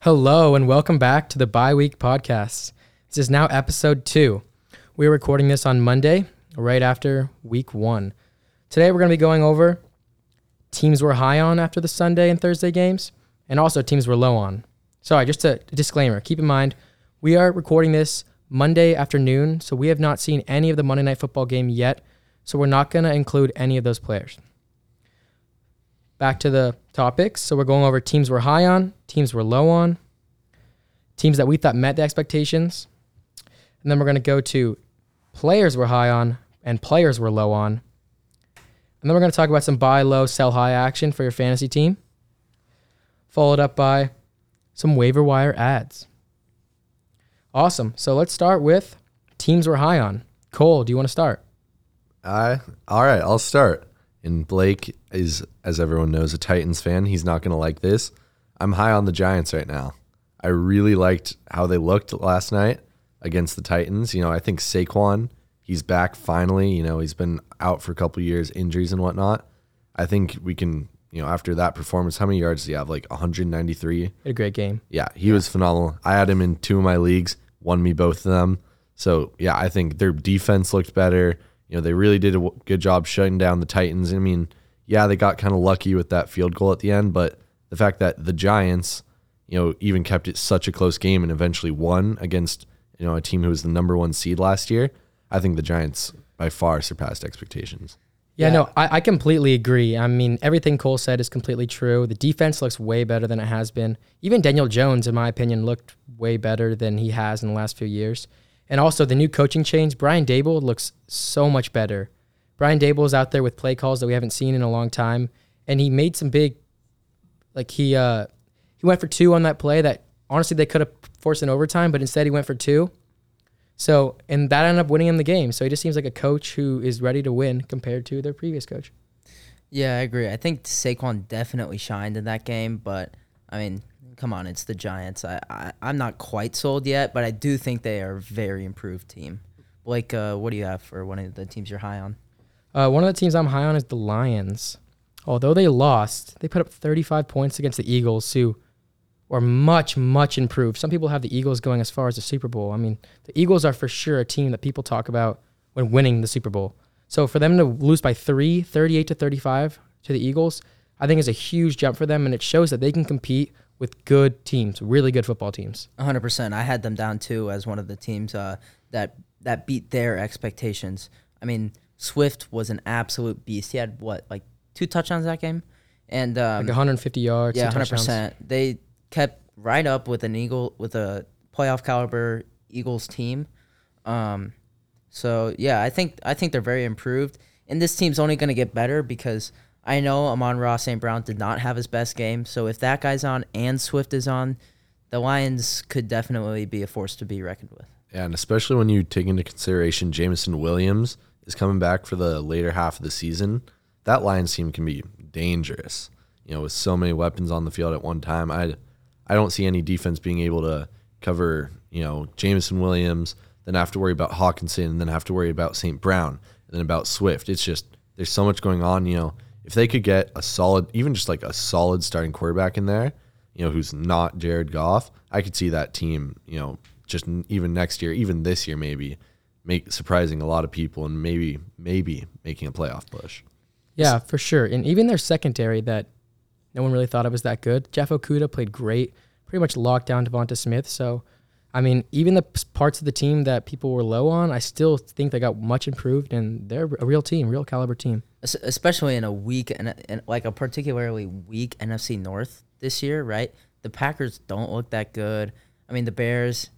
Hello and welcome back to the Bye Week Podcast. This is now episode two. We're recording this on Monday, right after week one. Today we're going to be going over teams we're high on after the Sunday and Thursday games, and also teams we're low on. Sorry, just a disclaimer. Keep in mind, we are recording this Monday afternoon, so we have not seen any of the Monday Night Football game yet, so we're not going to include any of those players. Back to the topics. So we're going over teams we're high on, teams we're low on, teams that we thought met the expectations, and then we're going to go to players we're high on and players we're low on. And then we're going to talk about some buy low, sell high action for your fantasy team, followed up by some waiver wire ads. Awesome. So let's start with teams we're high on. Cole, do you want to start? I all right, I'll start. And Blake is, as everyone knows, a Titans fan. He's not gonna like this. I'm high on the Giants right now. I really liked how they looked last night against the Titans. You know, I think Saquon, he's back finally. You know, he's been out for a couple years, injuries and whatnot. I think we can, you know, after that performance, how many yards does he have? Like 193. A great game. Yeah, he was phenomenal. I had him in two of my leagues, won me both of them. So yeah, I think their defense looked better. You know, they really did a good job shutting down the Titans. I mean, yeah, they got kind of lucky with that field goal at the end, but the fact that the Giants, you know, even kept it such a close game and eventually won against, you know, a team who was the number one seed last year, I think the Giants by far surpassed expectations. Yeah, no, I, I completely agree. I mean, everything Cole said is completely true. The defense looks way better than it has been. Even Daniel Jones, in my opinion, looked way better than he has in the last few years. And also the new coaching change, Brian Daboll looks so much better. Brian Daboll is out there with play calls that we haven't seen in a long time, and he made some big, like he uh he went for two on that play that honestly they could have forced an overtime, but instead he went for two. So and that ended up winning him the game. So he just seems like a coach who is ready to win compared to their previous coach. Yeah, I agree. I think Saquon definitely shined in that game, but I mean, come on, it's the Giants. I, I I'm not quite sold yet, but I do think they are a very improved team. Blake, uh, what do you have for one of the teams you're high on? Uh, one of the teams I'm high on is the Lions. Although they lost, they put up 35 points against the Eagles, who are much, much improved. Some people have the Eagles going as far as the Super Bowl. I mean, the Eagles are for sure a team that people talk about when winning the Super Bowl. So for them to lose by three, 38 to 35 to the Eagles, I think is a huge jump for them, and it shows that they can compete with good teams, really good football teams. 100%. I had them down too as one of the teams uh, that that beat their expectations. I mean, Swift was an absolute beast. He had what, like two touchdowns that game, and um, Like 150 yards. yeah, two hundred touchdowns. percent. They kept right up with an Eagle with a playoff caliber Eagles team. Um, so yeah, I think I think they're very improved, and this team's only going to get better because I know Amon-Ra St. Brown did not have his best game. So if that guy's on and Swift is on, the Lions could definitely be a force to be reckoned with. Yeah, and especially when you take into consideration Jameson Williams is coming back for the later half of the season, that Lions team can be dangerous. You know, with so many weapons on the field at one time, I I don't see any defense being able to cover, you know, Jameson Williams, then have to worry about Hockenson, and then have to worry about St. Brown, and then about Swift. It's just there's so much going on, you know. If they could get a solid, even just like a solid starting quarterback in there, you know, who's not Jared Goff, I could see that team, you know, just even next year, even this year, maybe make surprising a lot of people and maybe maybe making a playoff push. Yeah, for sure. And even their secondary that no one really thought it was that good. Jeff Okudah played great, pretty much locked down DeVonta Smith. So, I mean, even the parts of the team that people were low on, I still think they got much improved, and they're a real team, real caliber team. Especially in a weak and like a particularly weak NFC North this year, right? The Packers don't look that good. I mean, the Bears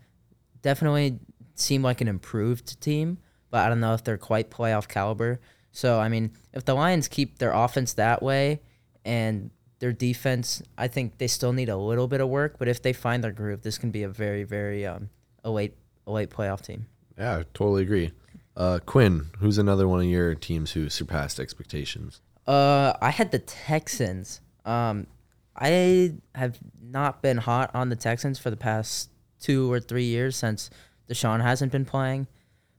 definitely seem like an improved team, but I don't know if they're quite playoff caliber. So, I mean, if the Lions keep their offense that way and their defense, I think they still need a little bit of work, but if they find their groove, this can be a very very um a late a late playoff team. Yeah, I totally agree. Uh, Quinn, who's another one of your teams who surpassed expectations? Uh, I had the Texans. Um, I have not been hot on the Texans for the past two or three years since Deshaun hasn't been playing,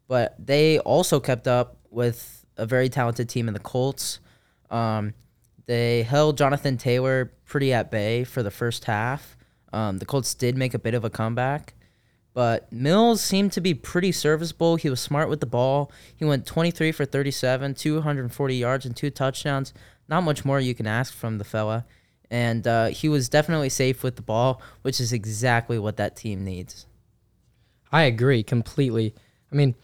but they also kept up with a very talented team in the Colts. Um, They held Jonathan Taylor pretty at bay for the first half. Um, the Colts did make a bit of a comeback, but Mills seemed to be pretty serviceable. He was smart with the ball. He went 23 for 37, 240 yards, and two touchdowns. Not much more you can ask from the fella. And uh, he was definitely safe with the ball, which is exactly what that team needs. I agree completely. I mean,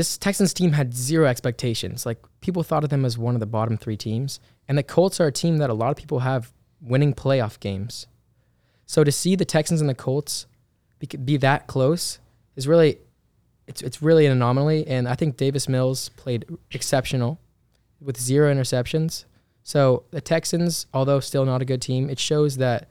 this Texans team had zero expectations. Like people thought of them as one of the bottom three teams, and the Colts are a team that a lot of people have winning playoff games. So to see the Texans and the Colts be, be that close is really, it's it's really an anomaly. And I think Davis Mills played exceptional with zero interceptions. So the Texans, although still not a good team, it shows that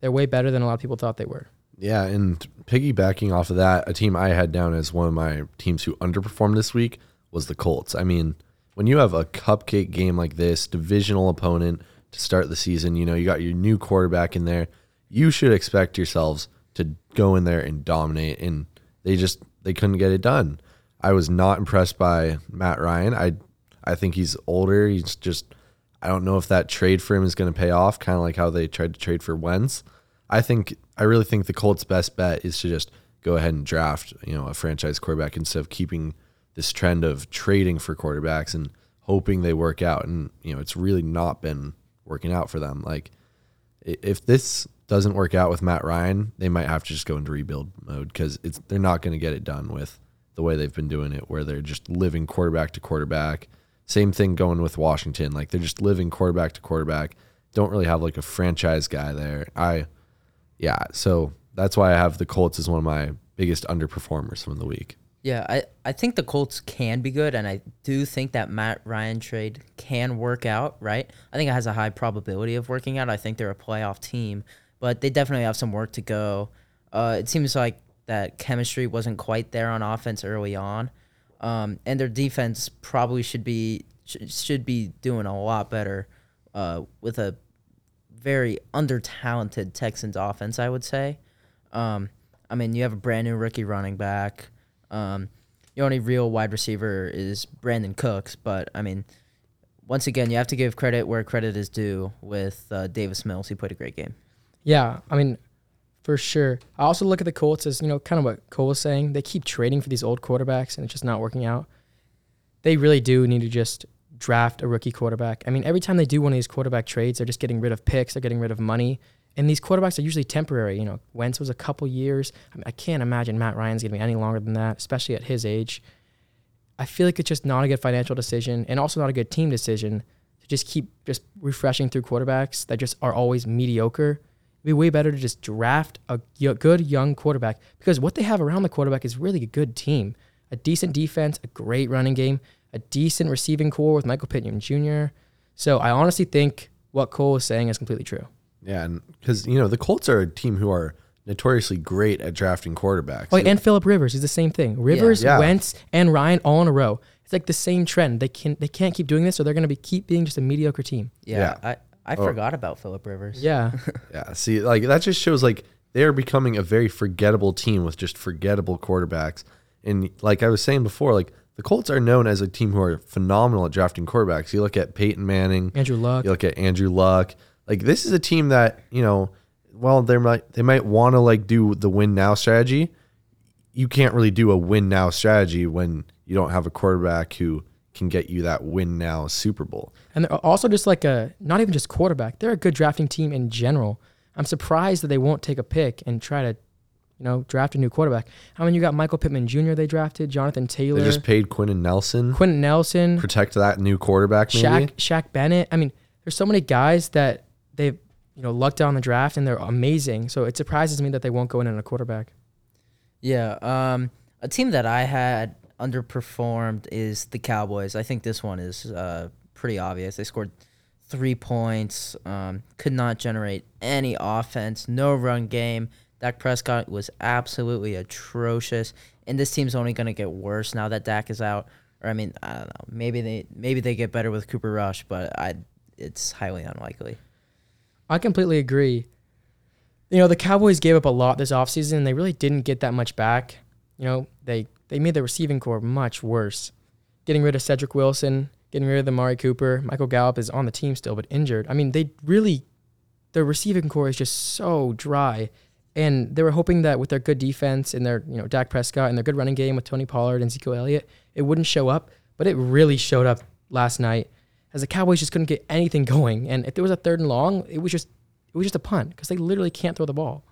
they're way better than a lot of people thought they were. Yeah, and piggybacking off of that, a team I had down as one of my teams who underperformed this week was the Colts. I mean, when you have a cupcake game like this, divisional opponent to start the season, you know, you got your new quarterback in there, you should expect yourselves to go in there and dominate and they just they couldn't get it done. I was not impressed by Matt Ryan. I I think he's older. He's just I don't know if that trade for him is going to pay off, kind of like how they tried to trade for Wentz. I think I really think the Colts' best bet is to just go ahead and draft, you know, a franchise quarterback instead of keeping this trend of trading for quarterbacks and hoping they work out. And you know, it's really not been working out for them. Like, if this doesn't work out with Matt Ryan, they might have to just go into rebuild mode because it's they're not going to get it done with the way they've been doing it, where they're just living quarterback to quarterback. Same thing going with Washington. Like they're just living quarterback to quarterback. Don't really have like a franchise guy there. I yeah, so that's why I have the Colts as one of my biggest underperformers from the week. Yeah, I, I think the Colts can be good, and I do think that Matt Ryan trade can work out, right? I think it has a high probability of working out. I think they're a playoff team, but they definitely have some work to go. Uh, it seems like that chemistry wasn't quite there on offense early on, um, and their defense probably should be should, be doing a lot better uh, with a very under talented Texans offense, I would say. Um, I mean, you have a brand new rookie running back. Um, your only real wide receiver is Brandin Cooks, but I mean, once again, you have to give credit where credit is due with uh, Davis Mills. He played a great game. Yeah, I mean, for sure. I also look at the Colts as, you know, kind of what Cole was saying. They keep trading for these old quarterbacks and it's just not working out. They really do need to just draft a rookie quarterback. I mean, every time they do one of these quarterback trades, they're just getting rid of picks, they're getting rid of money. And these quarterbacks are usually temporary. You know, Wentz was a couple years. I, mean, I can't imagine Matt Ryan's going to be any longer than that, especially at his age. I feel like it's just not a good financial decision and also not a good team decision to just keep just refreshing through quarterbacks that just are always mediocre. It'd be way better to just draft a good young quarterback because what they have around the quarterback is really a good team. A decent defense, a great running game, a decent receiving core with Michael Pittman Jr. So I honestly think what Cole is saying is completely true. Yeah, and because you know the Colts are a team who are notoriously great at drafting quarterbacks. Oh, and Philip Rivers is the same thing. Rivers, yeah. Wentz, and Ryan all in a row. It's like the same trend. They can they can't keep doing this, or they're going to be keep being just a mediocre team. Yeah, yeah. I I oh. forgot about Philip Rivers. Yeah, yeah. See, like that just shows like they are becoming a very forgettable team with just forgettable quarterbacks. And like I was saying before, like the Colts are known as a team who are phenomenal at drafting quarterbacks. You look at Peyton Manning, Andrew Luck. You look at Andrew Luck. Like this is a team that you know, well, they might they might want to like do the win now strategy. You can't really do a win now strategy when you don't have a quarterback who can get you that win now Super Bowl. And they're also just like a not even just quarterback. They're a good drafting team in general. I'm surprised that they won't take a pick and try to you know, draft a new quarterback. I mean, you got Michael Pittman Jr. They drafted Jonathan Taylor. They just paid Quenton Nelson. Quenton Nelson. Protect that new quarterback. Maybe. Shaq Shaq Bennett. I mean, there's so many guys that they've you know lucked out on the draft and they're amazing. So it surprises me that they won't go in on a quarterback. Yeah, um, a team that I had underperformed is the Cowboys. I think this one is uh, pretty obvious. They scored three points, um, could not generate any offense, no run game. Dak Prescott was absolutely atrocious, and this team's only going to get worse now that Dak is out. Or I mean, I don't know. Maybe they maybe they get better with Cooper Rush, but I it's highly unlikely. I completely agree. You know, the Cowboys gave up a lot this offseason and they really didn't get that much back. You know, they they made the receiving core much worse. Getting rid of Cedric Wilson, getting rid of the Mari Cooper. Michael Gallup is on the team still, but injured. I mean, they really, their receiving core is just so dry. And they were hoping that with their good defense and their, you know, Dak Prescott and their good running game with Tony Pollard and Ezekiel Elliott, it wouldn't show up. But it really showed up last night as the Cowboys just couldn't get anything going. And if there was a third and long, it was just it was just a punt because they literally can't throw the ball.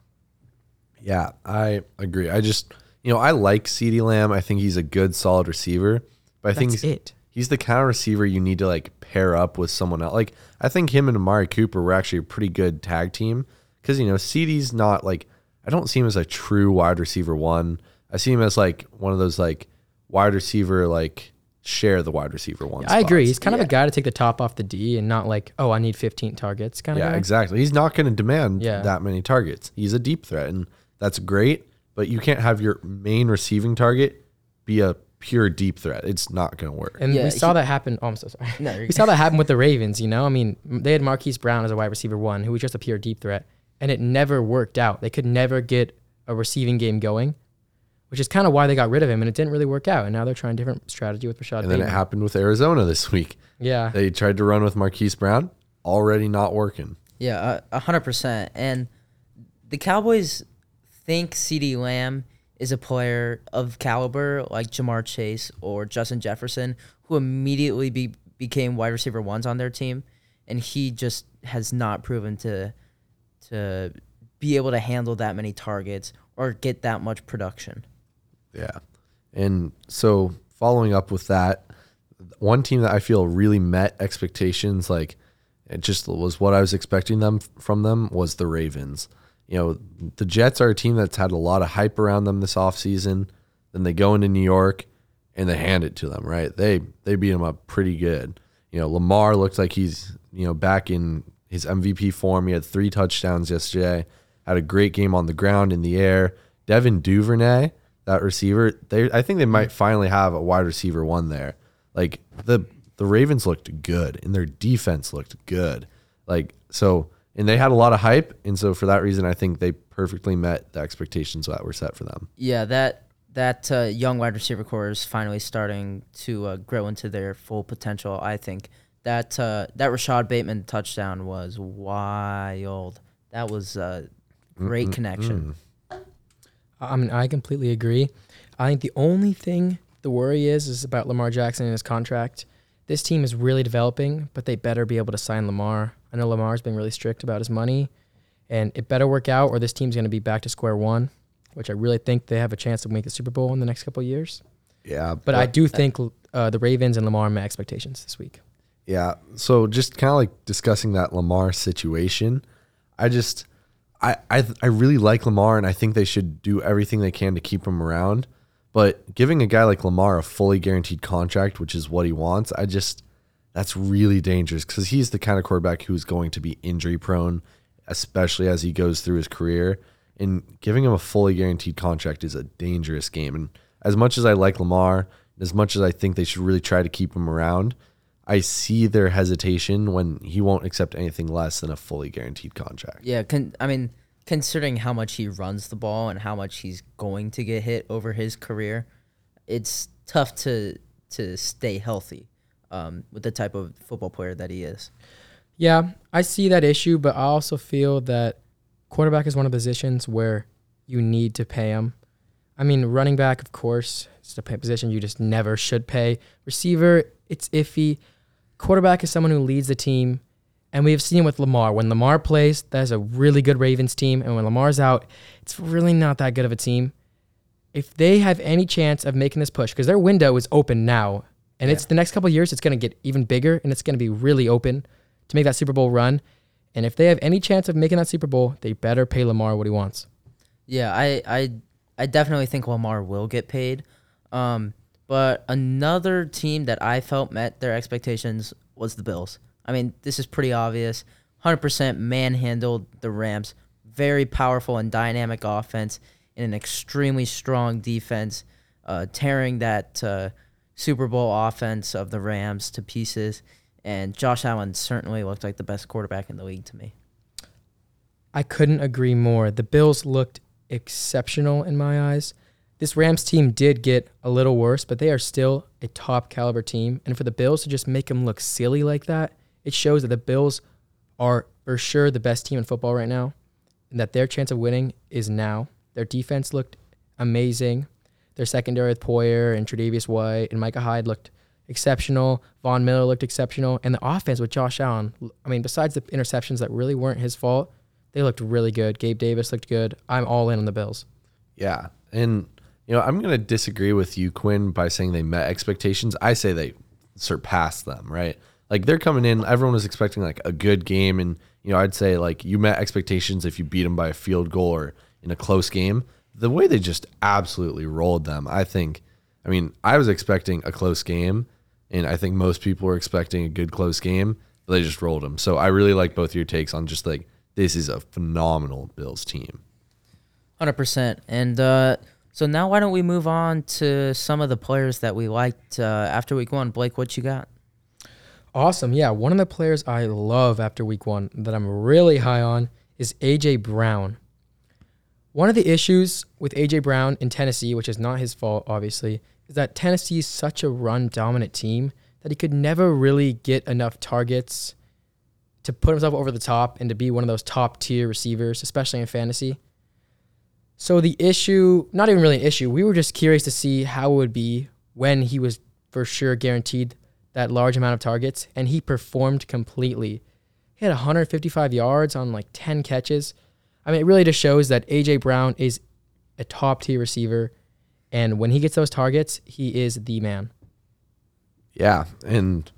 Yeah, I agree. I just, you know, I like CeeDee Lamb. I think he's a good, solid receiver. But I think he's, it. he's the kind of receiver you need to like pair up with someone else. Like I think him and Amari Cooper were actually a pretty good tag team because you know CeeDee's not like I don't see him as a true wide receiver one. I see him as like one of those like wide receiver like share the wide receiver one. I agree. He's kind of a guy to take the top off the D and not like, oh, I need 15 targets kind of Yeah, exactly. He's not going to demand Yeah. that many targets. He's a deep threat, and that's great. But you can't have your main receiving target be a pure deep threat. It's not going to work. And Yeah, we saw he- that happen. Oh, I'm so sorry. No, we saw that happen with the Ravens. You know, I mean, they had Marquise Brown as a wide receiver one, who was just a pure deep threat, and it never worked out. They could never get a receiving game going, which is kind of why they got rid of him, and it didn't really work out. And now they're trying a different strategy with Rashod and then it happened with Arizona this week. yeah, They tried to run with Marquise Brown, already not working. Yeah, uh, a hundred percent. And the Cowboys think CeeDee Lamb is a player of caliber like Ja'Marr Chase or Justin Jefferson, who immediately be, became wide receiver ones on their team, and he just has not proven to to be able to handle that many targets or get that much production. Yeah. And so following up with that, one team that I feel really met expectations, like it just was what I was expecting them from them was the Ravens. You know, the Jets are a team that's had a lot of hype around them this offseason. Then they go into New York and they hand it to them, right? They they beat them up pretty good. You know, Lamar looks like he's, you know, back in his MVP form. He had three touchdowns yesterday. Had a great game on the ground in the air. Devin Duvernay, that receiver, they I think they might finally have a wide receiver one there. Like the the Ravens looked good and their defense looked good. Like so and they had a lot of hype and so for that reason I think they perfectly met the expectations that were set for them. Yeah, that that uh, young wide receiver core is finally starting to uh, grow into their full potential. I think that uh, that Rashod Bateman touchdown was wild. That was a great connection. I mean, I completely agree. I think the only thing the worry is is about Lamar Jackson and his contract. This team is really developing, but they better be able to sign Lamar. I know Lamar's being really strict about his money, and it better work out, or this team's going to be back to square one. Which I really think they have a chance to make the Super Bowl in the next couple of years. Yeah. But I do think uh, the Ravens and Lamar met expectations this week. Yeah. So just kind of like discussing that Lamar situation, I just I, I I really like Lamar and I think they should do everything they can to keep him around. But giving a guy like Lamar a fully guaranteed contract, which is what he wants, I just that's really dangerous because he's the kind of quarterback who's going to be injury prone, especially as he goes through his career. And giving him a fully guaranteed contract is a dangerous game. And as much as I like Lamar, as much as I think they should really try to keep him around, I see their hesitation when he won't accept anything less than a fully guaranteed contract. Yeah, con- I mean, considering how much he runs the ball and how much he's going to get hit over his career, it's tough to to stay healthy um, with the type of football player that he is. Yeah, I see that issue, but I also feel that quarterback is one of the positions where you need to pay him. I mean, running back, of course, it's a position you just never should pay. Receiver, it's iffy. Quarterback is someone who leads the team, and we've seen with Lamar. When Lamar plays, that's a really good Ravens team, and when Lamar's out, it's really not that good of a team. If they have any chance of making this push, because their window is open now, and it's the next couple of years, it's going to get even bigger, and it's going to be really open to make that Super Bowl run. And if they have any chance of making that Super Bowl, they better pay Lamar what he wants. Yeah, I I I definitely think Lamar will get paid. Um, but another team that I felt met their expectations was the Bills. I mean, this is pretty obvious. 100% manhandled the Rams. Very powerful and dynamic offense and an extremely strong defense, uh, tearing that uh, Super Bowl offense of the Rams to pieces. And Josh Allen certainly looked like the best quarterback in the league to me. I couldn't agree more. The Bills looked exceptional in my eyes. This Rams team did get a little worse, but they are still a top caliber team. And for the Bills to just make them look silly like that, it shows that the Bills are for sure the best team in football right now, and that their chance of winning is now. Their defense looked amazing. Their secondary with Poyer and Tre'Davious White and Micah Hyde looked exceptional. Von Miller looked exceptional, and the offense with Josh Allen. I mean, besides the interceptions that really weren't his fault, they looked really good. Gabe Davis looked good. I'm all in on the Bills. Yeah. And, you know, I'm going to disagree with you, Quinn, by saying they met expectations. I say they surpassed them, right? Like they're coming in, everyone was expecting like a good game. And, you know, I'd say like you met expectations if you beat them by a field goal or in a close game. The way they just absolutely rolled them, I think. I mean, I was expecting a close game, and I think most people were expecting a good close game, but they just rolled them. So I really like both your takes on just like this is a phenomenal Bills team. Hundred percent. And uh, so now, why don't we move on to some of the players that we liked uh, after week one? Blake, what you got? Awesome. Yeah, one of the players I love after week one that I'm really high on is AJ Brown. One of the issues with AJ Brown in Tennessee, which is not his fault, obviously, is that Tennessee is such a run dominant team that he could never really get enough targets to put himself over the top and to be one of those top tier receivers, especially in fantasy. So the issue, not even really an issue, we were just curious to see how it would be when he was for sure guaranteed that large amount of targets, and he performed completely. He had 155 yards on like 10 catches. I mean, it really just shows that AJ Brown is a top tier receiver, and when he gets those targets, he is the man. Yeah, and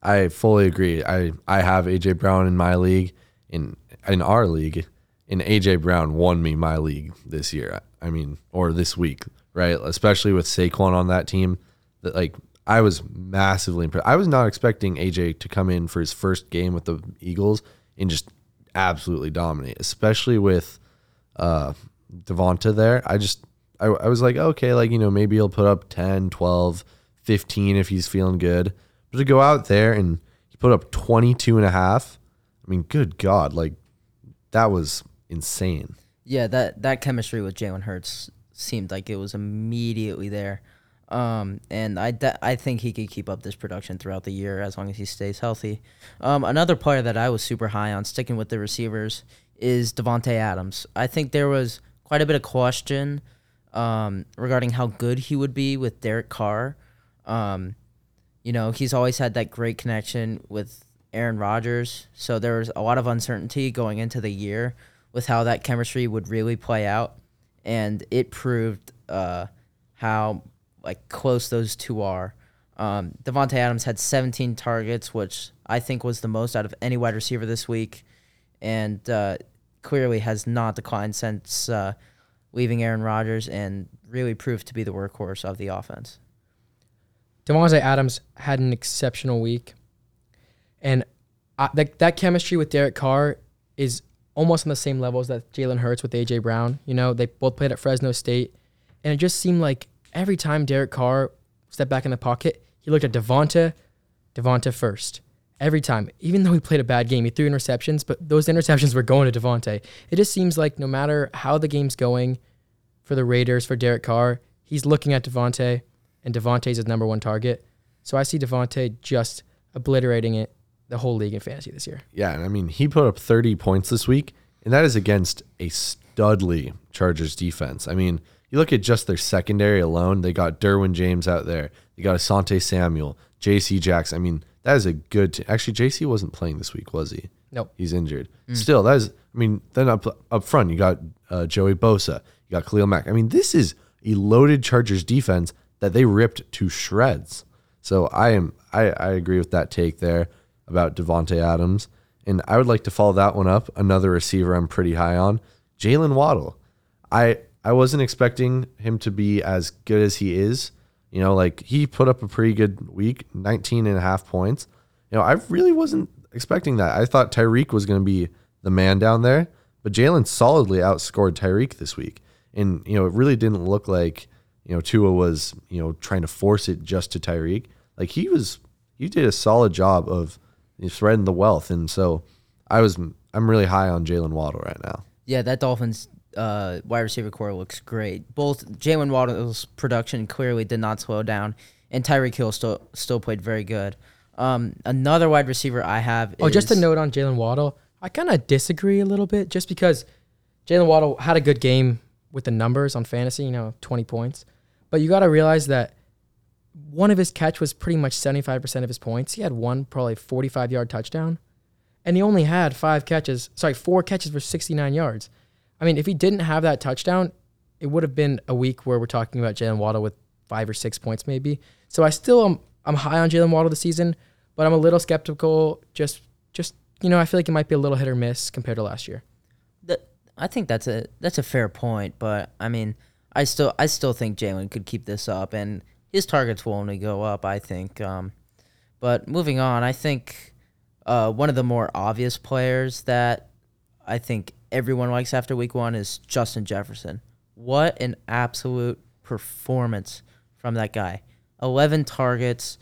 I fully agree. I I have AJ Brown in my league in in our league, and AJ Brown won me my league this year. I mean, or this week, right? Especially with Saquon on that team, that like I was massively impressed. I was not expecting AJ to come in for his first game with the Eagles and just absolutely dominate, especially with uh Devonta there. I just I, I was like, okay, like, you know, maybe he'll put up 10, 12, 15 if he's feeling good. But to go out there and he put up 22 and a half, I mean, good God, like that was insane. Yeah, that that chemistry with Jalen Hurts seemed like it was immediately there. Um, and I, de- I think he could keep up this production throughout the year as long as he stays healthy. Um, another player that I was super high on, sticking with the receivers, is Davante Adams. I think there was quite a bit of question um, regarding how good he would be with Derek Carr. Um, you know, he's always had that great connection with Aaron Rodgers, so there was a lot of uncertainty going into the year with how that chemistry would really play out, and it proved uh, how like close those two are. Um, Davante Adams had 17 targets, which I think was the most out of any wide receiver this week, and uh, clearly has not declined since uh, leaving Aaron Rodgers, and really proved to be the workhorse of the offense. Davante Adams had an exceptional week, and I, that that chemistry with Derek Carr is almost on the same levels that Jalen Hurts with AJ Brown. You know, they both played at Fresno State, and it just seemed like every time Derek Carr stepped back in the pocket, he looked at Davante, Davante first. Every time, even though he played a bad game, he threw interceptions, but those interceptions were going to Davante. It just seems like no matter how the game's going for the Raiders, for Derek Carr, he's looking at Davante, and Davante's his number one target. So I see Davante just obliterating it the whole league in fantasy this year. Yeah, and I mean, he put up 30 points this week, and that is against a studly Chargers defense. I mean, you look at just their secondary alone, they got Derwin James out there. They got Asante Samuel, JC Jackson. I mean, that is a good. T- Actually, JC wasn't playing this week, was he? Nope. He's injured. Still, that is. I mean, then up up front, you got uh, Joey Bosa, you got Khalil Mack. I mean, this is a loaded Chargers defense that they ripped to shreds. So I am. I I agree with that take there about Davante Adams, and I would like to follow that one up. Another receiver I'm pretty high on, Jaylen Waddle. I I wasn't expecting him to be as good as he is. You know, like he put up a pretty good week, 19 and a half points. You know, I really wasn't expecting that. I thought Tyreek was going to be the man down there, but Jaylen solidly outscored Tyreek this week. And, you know, it really didn't look like, you know, Tua was, you know, trying to force it just to Tyreek. Like he was, he did a solid job of spreading the wealth. And so I was, I'm really high on Jaylen Waddle right now. Yeah, that Dolphins uh, wide receiver core looks great. Both Jaylen Waddle's production clearly did not slow down, and Tyreek Hill still still played very good. Um, another wide receiver I have. Oh, just a note on Jaylen Waddle. I kind of disagree a little bit, just because Jaylen Waddle had a good game with the numbers on fantasy. You know, twenty points, but you got to realize that one of his catch was pretty much seventy five percent of his points. He had one probably forty five yard touchdown, and he only had five catches. Sorry, four catches for sixty nine yards. I mean, if he didn't have that touchdown, it would have been a week where we're talking about Jaylen Waddle with five or six points maybe. So I still am I'm high on Jaylen Waddle this season, but I'm a little skeptical. Just just you know, I feel like it might be a little hit or miss compared to last year. That I think that's a that's a fair point, but I mean, I still I still think Jalen could keep this up, and his targets will only go up. I think. Um, but moving on, I think uh, one of the more obvious players that I think everyone likes after week one is Justin Jefferson. What an absolute performance from that guy! Eleven targets,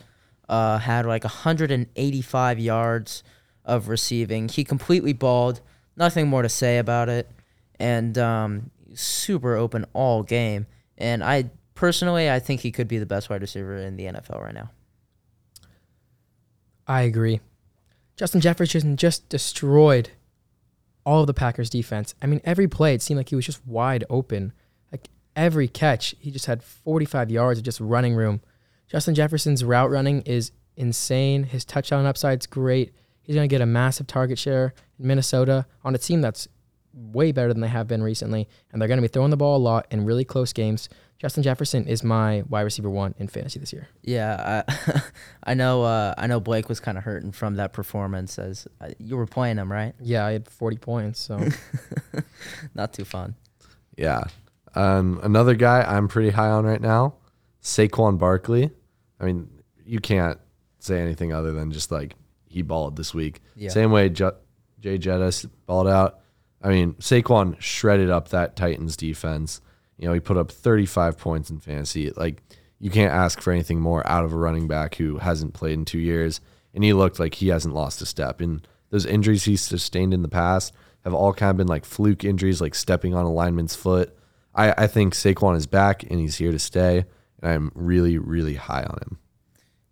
uh, had like 185 yards of receiving. He completely balled. Nothing more to say about it. And um, super open all game. And I personally, I think he could be the best wide receiver in the NFL right now. I agree. Justin Jefferson just destroyed all of the Packers defense. I mean, every play it seemed like he was just wide open. Like every catch, he just had 45 yards of just running room. Justin Jefferson's route running is insane. His touchdown upside's great. He's going to get a massive target share in Minnesota on a team that's way better than they have been recently, and they're going to be throwing the ball a lot in really close games. Justin Jefferson is my wide receiver one in fantasy this year. Yeah, I, I know. Uh, I know Blake was kind of hurting from that performance, as uh, you were playing him, right? Yeah, I had 40 points, so Not too fun. Yeah. Um, another guy I'm pretty high on right now, Saquon Barkley. I mean, you can't say anything other than just like he balled this week. Yeah. Same way J- Jay Jettis balled out. I mean, Saquon shredded up that Titans defense. You know, he put up 35 points in fantasy. Like, you can't ask for anything more out of a running back who hasn't played in two years. And he looked like he hasn't lost a step. And those injuries he sustained in the past have all kind of been like fluke injuries, like stepping on a lineman's foot. I, I think Saquon is back and he's here to stay. And I'm really, really high on him.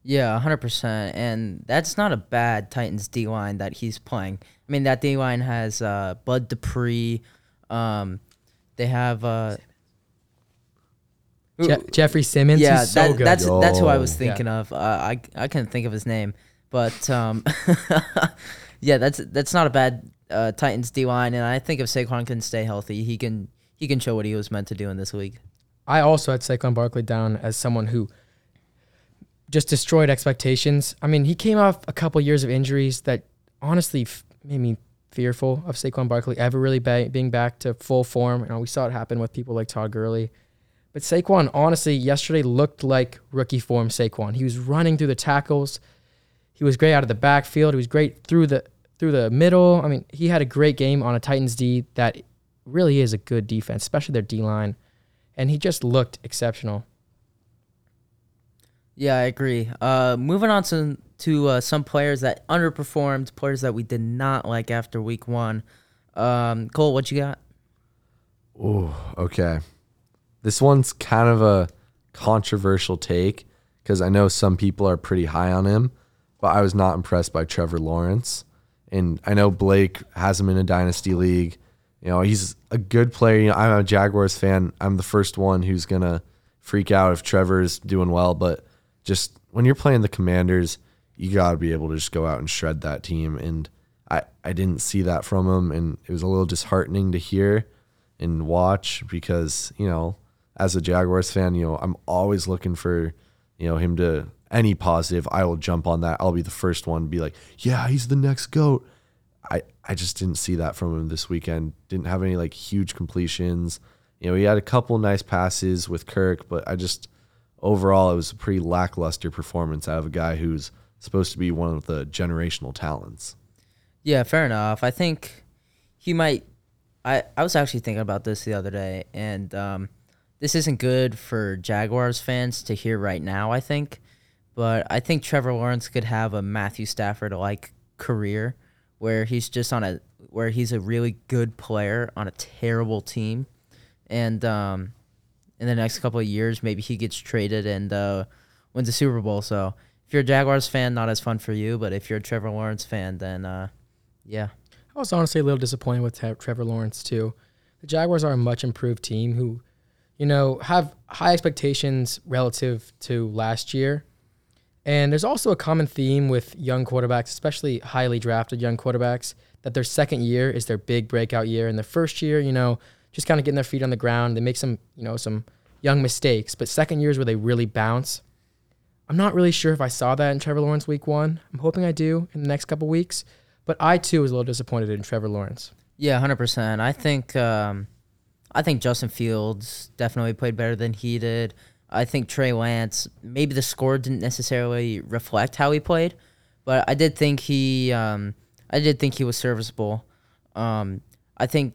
Yeah, 100%. And that's not a bad Titans D line that he's playing. I mean, that D line has uh, Bud Dupree. Um, they have. Uh, Je- Jeffery Simmons yeah, is so that- good. that's that's who I was thinking of. Uh, I I couldn't think of his name, but um, yeah, that's that's not a bad uh, Titans D line, and I think if Saquon can stay healthy, he can he can show what he was meant to do in this league. I also had Saquon Barkley down as someone who just destroyed expectations. I mean, he came off a couple years of injuries that honestly f- made me fearful of Saquon Barkley ever really ba- being back to full form. You know, we saw it happen with people like Todd Gurley. But Saquon, honestly, yesterday looked like rookie form Saquon. He was running through the tackles. He was great out of the backfield. He was great through the through the middle. I mean, he had a great game on a Titans D that really is a good defense, especially their D line. And he just looked exceptional. Yeah, I agree. Uh, moving on to to uh, some players that underperformed, players that we did not like after week one. Um, Cole, what you got? Oh, okay. This one's kind of a controversial take because I know some people are pretty high on him, but I was not impressed by Trevor Lawrence. And I know Blake has him in a dynasty league. You know, he's a good player. You know, I'm a Jaguars fan. I'm the first one who's gonna freak out if Trevor's doing well, but just when you're playing the Commanders, you got to be able to just go out and shred that team. And I, I didn't see that from him, and it was a little disheartening to hear and watch because you know, as a Jaguars fan, you know, I'm always looking for you know him to any positive. I will jump on that. I'll be the first one to be like, yeah, he's the next goat. I, I just didn't see that from him this weekend. Didn't have any like huge completions. You know, he had a couple nice passes with Kirk, but I just overall it was a pretty lackluster performance out of a guy who's supposed to be one of the generational talents. Yeah, fair enough. I think he might. I I was actually thinking about this the other day, and um, this isn't good for Jaguars fans to hear right now. I think, but I think Trevor Lawrence could have a Matthew Stafford like career, where he's just on a where he's a really good player on a terrible team, and um, in the next couple of years, maybe he gets traded and uh, wins a Super Bowl. So you're a Jaguars fan, not as fun for you. But if you're a Trevor Lawrence fan, then uh, yeah, I was honestly a little disappointed with Tre- Trevor Lawrence too. The Jaguars are a much improved team who, you know, have high expectations relative to last year. And there's also a common theme with young quarterbacks, especially highly drafted young quarterbacks, that their second year is their big breakout year. And the first year, you know, just kind of getting their feet on the ground. They make some, you know, some young mistakes, but second years where they really bounce. I'm not really sure if I saw that in Trevor Lawrence week one. I'm hoping I do in the next couple weeks. But I too was a little disappointed in Trevor Lawrence. yeah, hundred percent. I think um, I think Justin Fields definitely played better than he did. I think Trey Lance, maybe the score didn't necessarily reflect how he played, but I did think he, um, I did think he was serviceable. Um, I think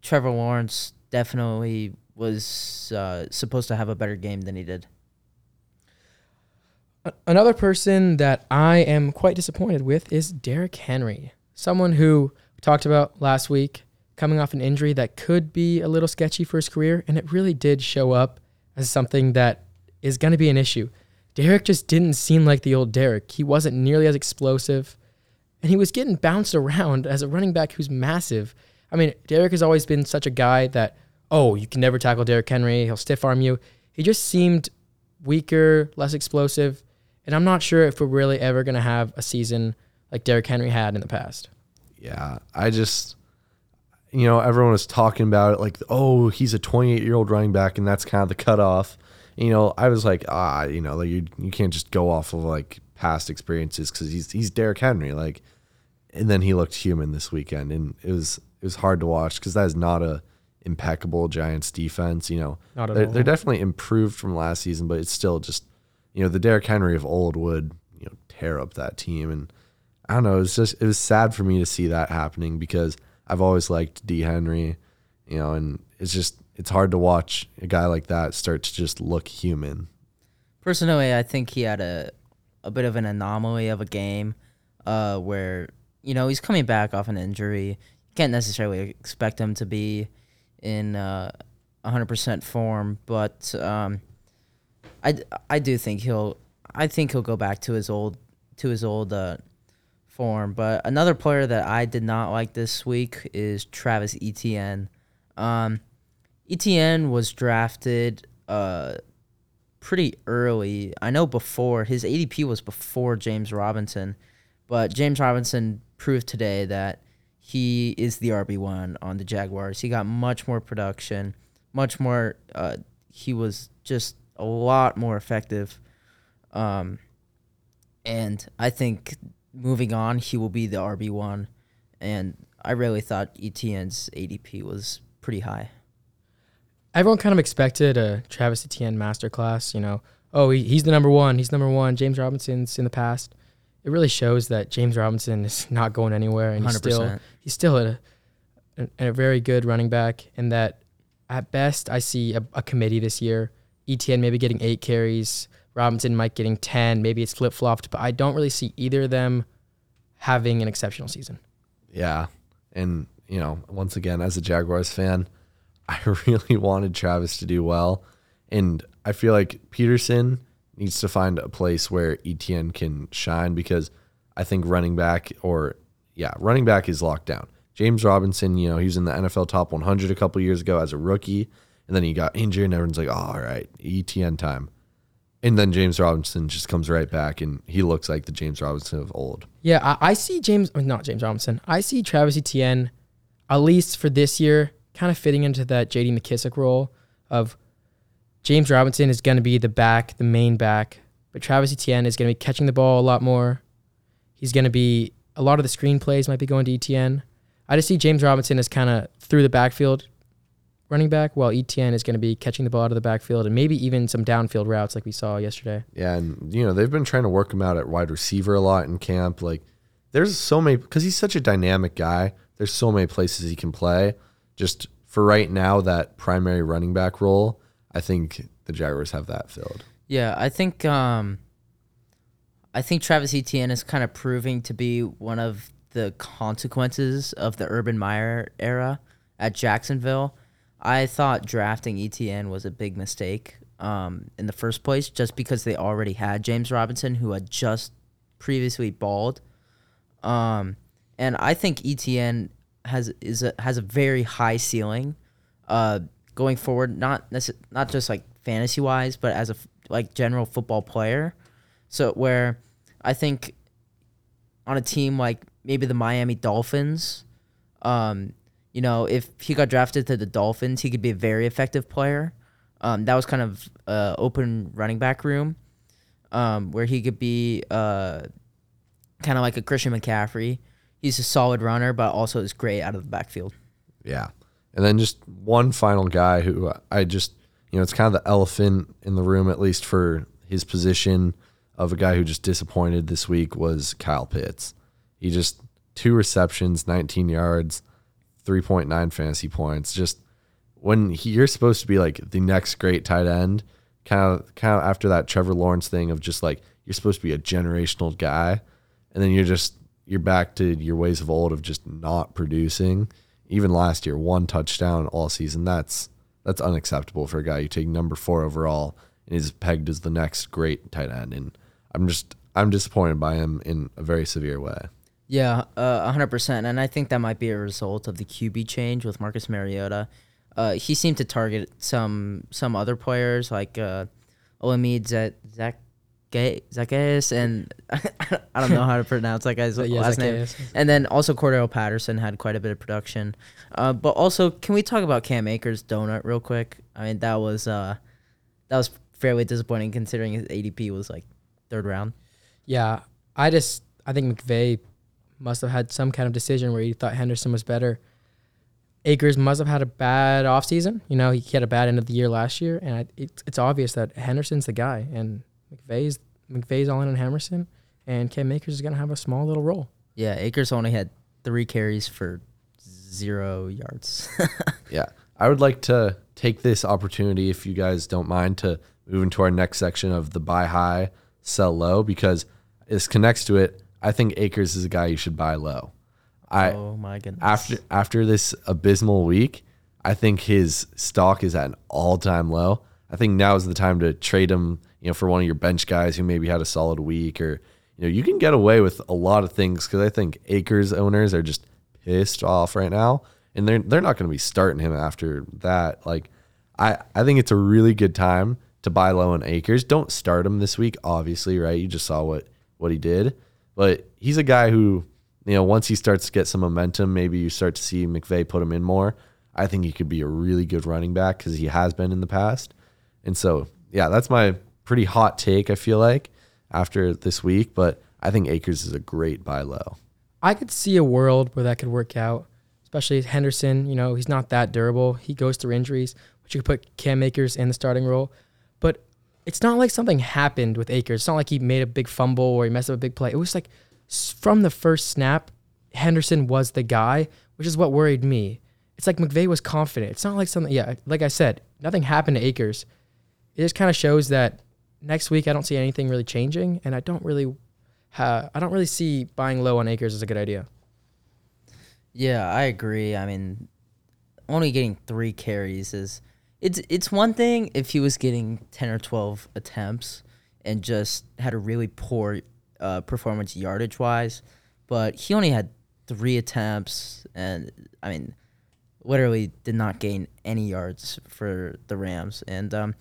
Trevor Lawrence definitely was uh, supposed to have a better game than he did. Another person that I am quite disappointed with is Derrick Henry, someone who we talked about last week, coming off an injury that could be a little sketchy for his career, and it really did show up as something that is going to be an issue. Derrick just didn't seem like the old Derrick. He wasn't nearly as explosive, and he was getting bounced around as a running back who's massive. I mean, Derrick has always been such a guy that, oh, you can never tackle Derrick Henry. He'll stiff arm you. He just seemed weaker, less explosive. And I'm not sure if we're really ever going to have a season like Derrick Henry had in the past. Yeah, I just, you know, everyone was talking about it like, oh, he's a 28 year old running back, and that's kind of the cutoff. You know, I was like, ah, you know, like you you can't just go off of like past experiences because he's he's Derrick Henry, like, and then he looked human this weekend, and it was it was hard to watch because that is not a impeccable Giants defense. You know, Not at they're, they're definitely improved from last season, but it's still just, you know, the Derrick Henry of old would you know tear up that team, and I don't know. It was just it was sad for me to see that happening because I've always liked D Henry, you know, and it's just it's hard to watch a guy like that start to just look human. Personally, I think he had a a bit of an anomaly of a game, uh, where you know he's coming back off an injury. You can't necessarily expect him to be in uh, 100% form, but um, I, I do think he'll I think he'll go back to his old to his old uh, form. But another player that I did not like this week is Travis Etienne. Um, Etienne was drafted uh, pretty early. I know before his ADP was before James Robinson, but James Robinson proved today that he is the RB one on the Jaguars. He got much more production, much more. Uh, he was just a lot more effective, um, and I think moving on, he will be the RB one. And I really thought Etienne's ADP was pretty high. Everyone kind of expected a Travis Etienne masterclass. You know, oh, he, he's the number one. He's number one. James Robinson's in the past. It really shows that James Robinson is not going anywhere, and he's still he's still a, a, a very good running back. And that at best, I see a, a committee this year. Etienne maybe getting eight carries, Robinson might getting ten. Maybe it's flip flopped, but I don't really see either of them having an exceptional season. Yeah. And, you know, once again, as a Jaguars fan, I really wanted Travis to do well. And I feel like Pederson needs to find a place where Etienne can shine because I think running back or, yeah, running back is locked down. James Robinson, you know, he was in the NFL top 100 a couple years ago as a rookie. And then he got injured, and everyone's like, oh, all right, Etienne time. And then James Robinson just comes right back, and he looks like the James Robinson of old. Yeah, I, I see James, not James Robinson. I see Travis Etienne, at least for this year, kind of fitting into that J.D. McKissic role of James Robinson is going to be the back, the main back, but Travis Etienne is going to be catching the ball a lot more. He's going to be a lot of the screen plays might be going to Etienne. I just see James Robinson as kind of through the backfield running back, while Etienne is going to be catching the ball out of the backfield and maybe even some downfield routes like we saw yesterday. Yeah, and you know they've been trying to work him out at wide receiver a lot in camp. Like, there's so many because he's such a dynamic guy. There's so many places he can play. Just for right now, that primary running back role, I think the Jaguars have that filled. Yeah, I think um, I think Travis Etienne is kind of proving to be one of the consequences of the Urban Meyer era at Jacksonville. I thought drafting Etienne was a big mistake um, in the first place, just because they already had James Robinson, who had just previously balled. Um, and I think Etienne has is a, has a very high ceiling, uh, going forward. Not not just like fantasy wise, but as a f- like general football player. So where I think on a team like maybe the Miami Dolphins, um, you know, if he got drafted to the Dolphins, he could be a very effective player. Um, that was kind of uh, open running back room, um, where he could be uh, kind of like a Christian McCaffrey. He's a solid runner, but also is great out of the backfield. Yeah. And then just one final guy who I just, you know, it's kind of the elephant in the room, at least for his position of a guy who just disappointed this week was Kyle Pitts. He just two receptions, 19 yards, 3.9 fantasy points. Just when he, you're supposed to be like the next great tight end, kind of kind of after that Trevor Lawrence thing of just like you're supposed to be a generational guy, and then you're just you're back to your ways of old of just not producing. Even last year, one touchdown all season. That's that's unacceptable for a guy you take number four overall and is pegged as the next great tight end. And I'm just I'm disappointed by him in a very severe way. Yeah, uh, 100%. And I think that might be a result of the QB change with Marcus Mariota. Uh, he seemed to target some some other players like uh, Olamide Zach Zaccheaus, and I don't know how to pronounce that guy's Yeah, last name. And then also Cordarrelle Patterson had quite a bit of production. Uh, but also, can we talk about Cam Akers' donut real quick? I mean, that was uh, that was fairly disappointing considering his ADP was like third round. Yeah, I just I think McVay must have had some kind of decision where he thought Henderson was better. Akers must have had a bad offseason. You know, he had a bad end of the year last year, and I, it's it's obvious that Henderson's the guy, and McVay's McVay's all in on Henderson, and Cam Akers is gonna have a small little role. Yeah, Akers only had three carries for zero yards. Yeah. I would like to take this opportunity, if you guys don't mind, to move into our next section of the buy high, sell low, because this connects to it. I think Akers is a guy you should buy low. I oh my goodness. after after this abysmal week, I think his stock is at an all time low. I think now is the time to trade him, you know, for one of your bench guys who maybe had a solid week, or you know, you can get away with a lot of things because I think Akers owners are just pissed off right now, and they're they're not going to be starting him after that. Like, I I think it's a really good time to buy low on Akers. Don't start him this week, obviously, right? You just saw what what he did, but he's a guy who you know, once he starts to get some momentum, maybe you start to see McVay put him in more. I think he could be a really good running back because he has been in the past. And so, yeah, that's my pretty hot take, I feel like, after this week. But I think Akers is a great buy low. I could see a world where that could work out, especially Henderson. You know, he's not that durable. He goes through injuries, but you could put Cam Akers in the starting role. It's not like something happened with Akers. It's not like he made a big fumble or he messed up a big play. It was like from the first snap, Henderson was the guy, which is what worried me. It's like McVay was confident. It's not like something, yeah, like I said, nothing happened to Akers. It just kind of shows that next week I don't see anything really changing, and I don't really, ha- I don't really see buying low on Akers as a good idea. Yeah, I agree. I mean, only getting three carries is it's it's one thing if he was getting ten or twelve attempts and just had a really poor uh, performance yardage wise, but he only had three attempts and I mean, literally did not gain any yards for the Rams. And um,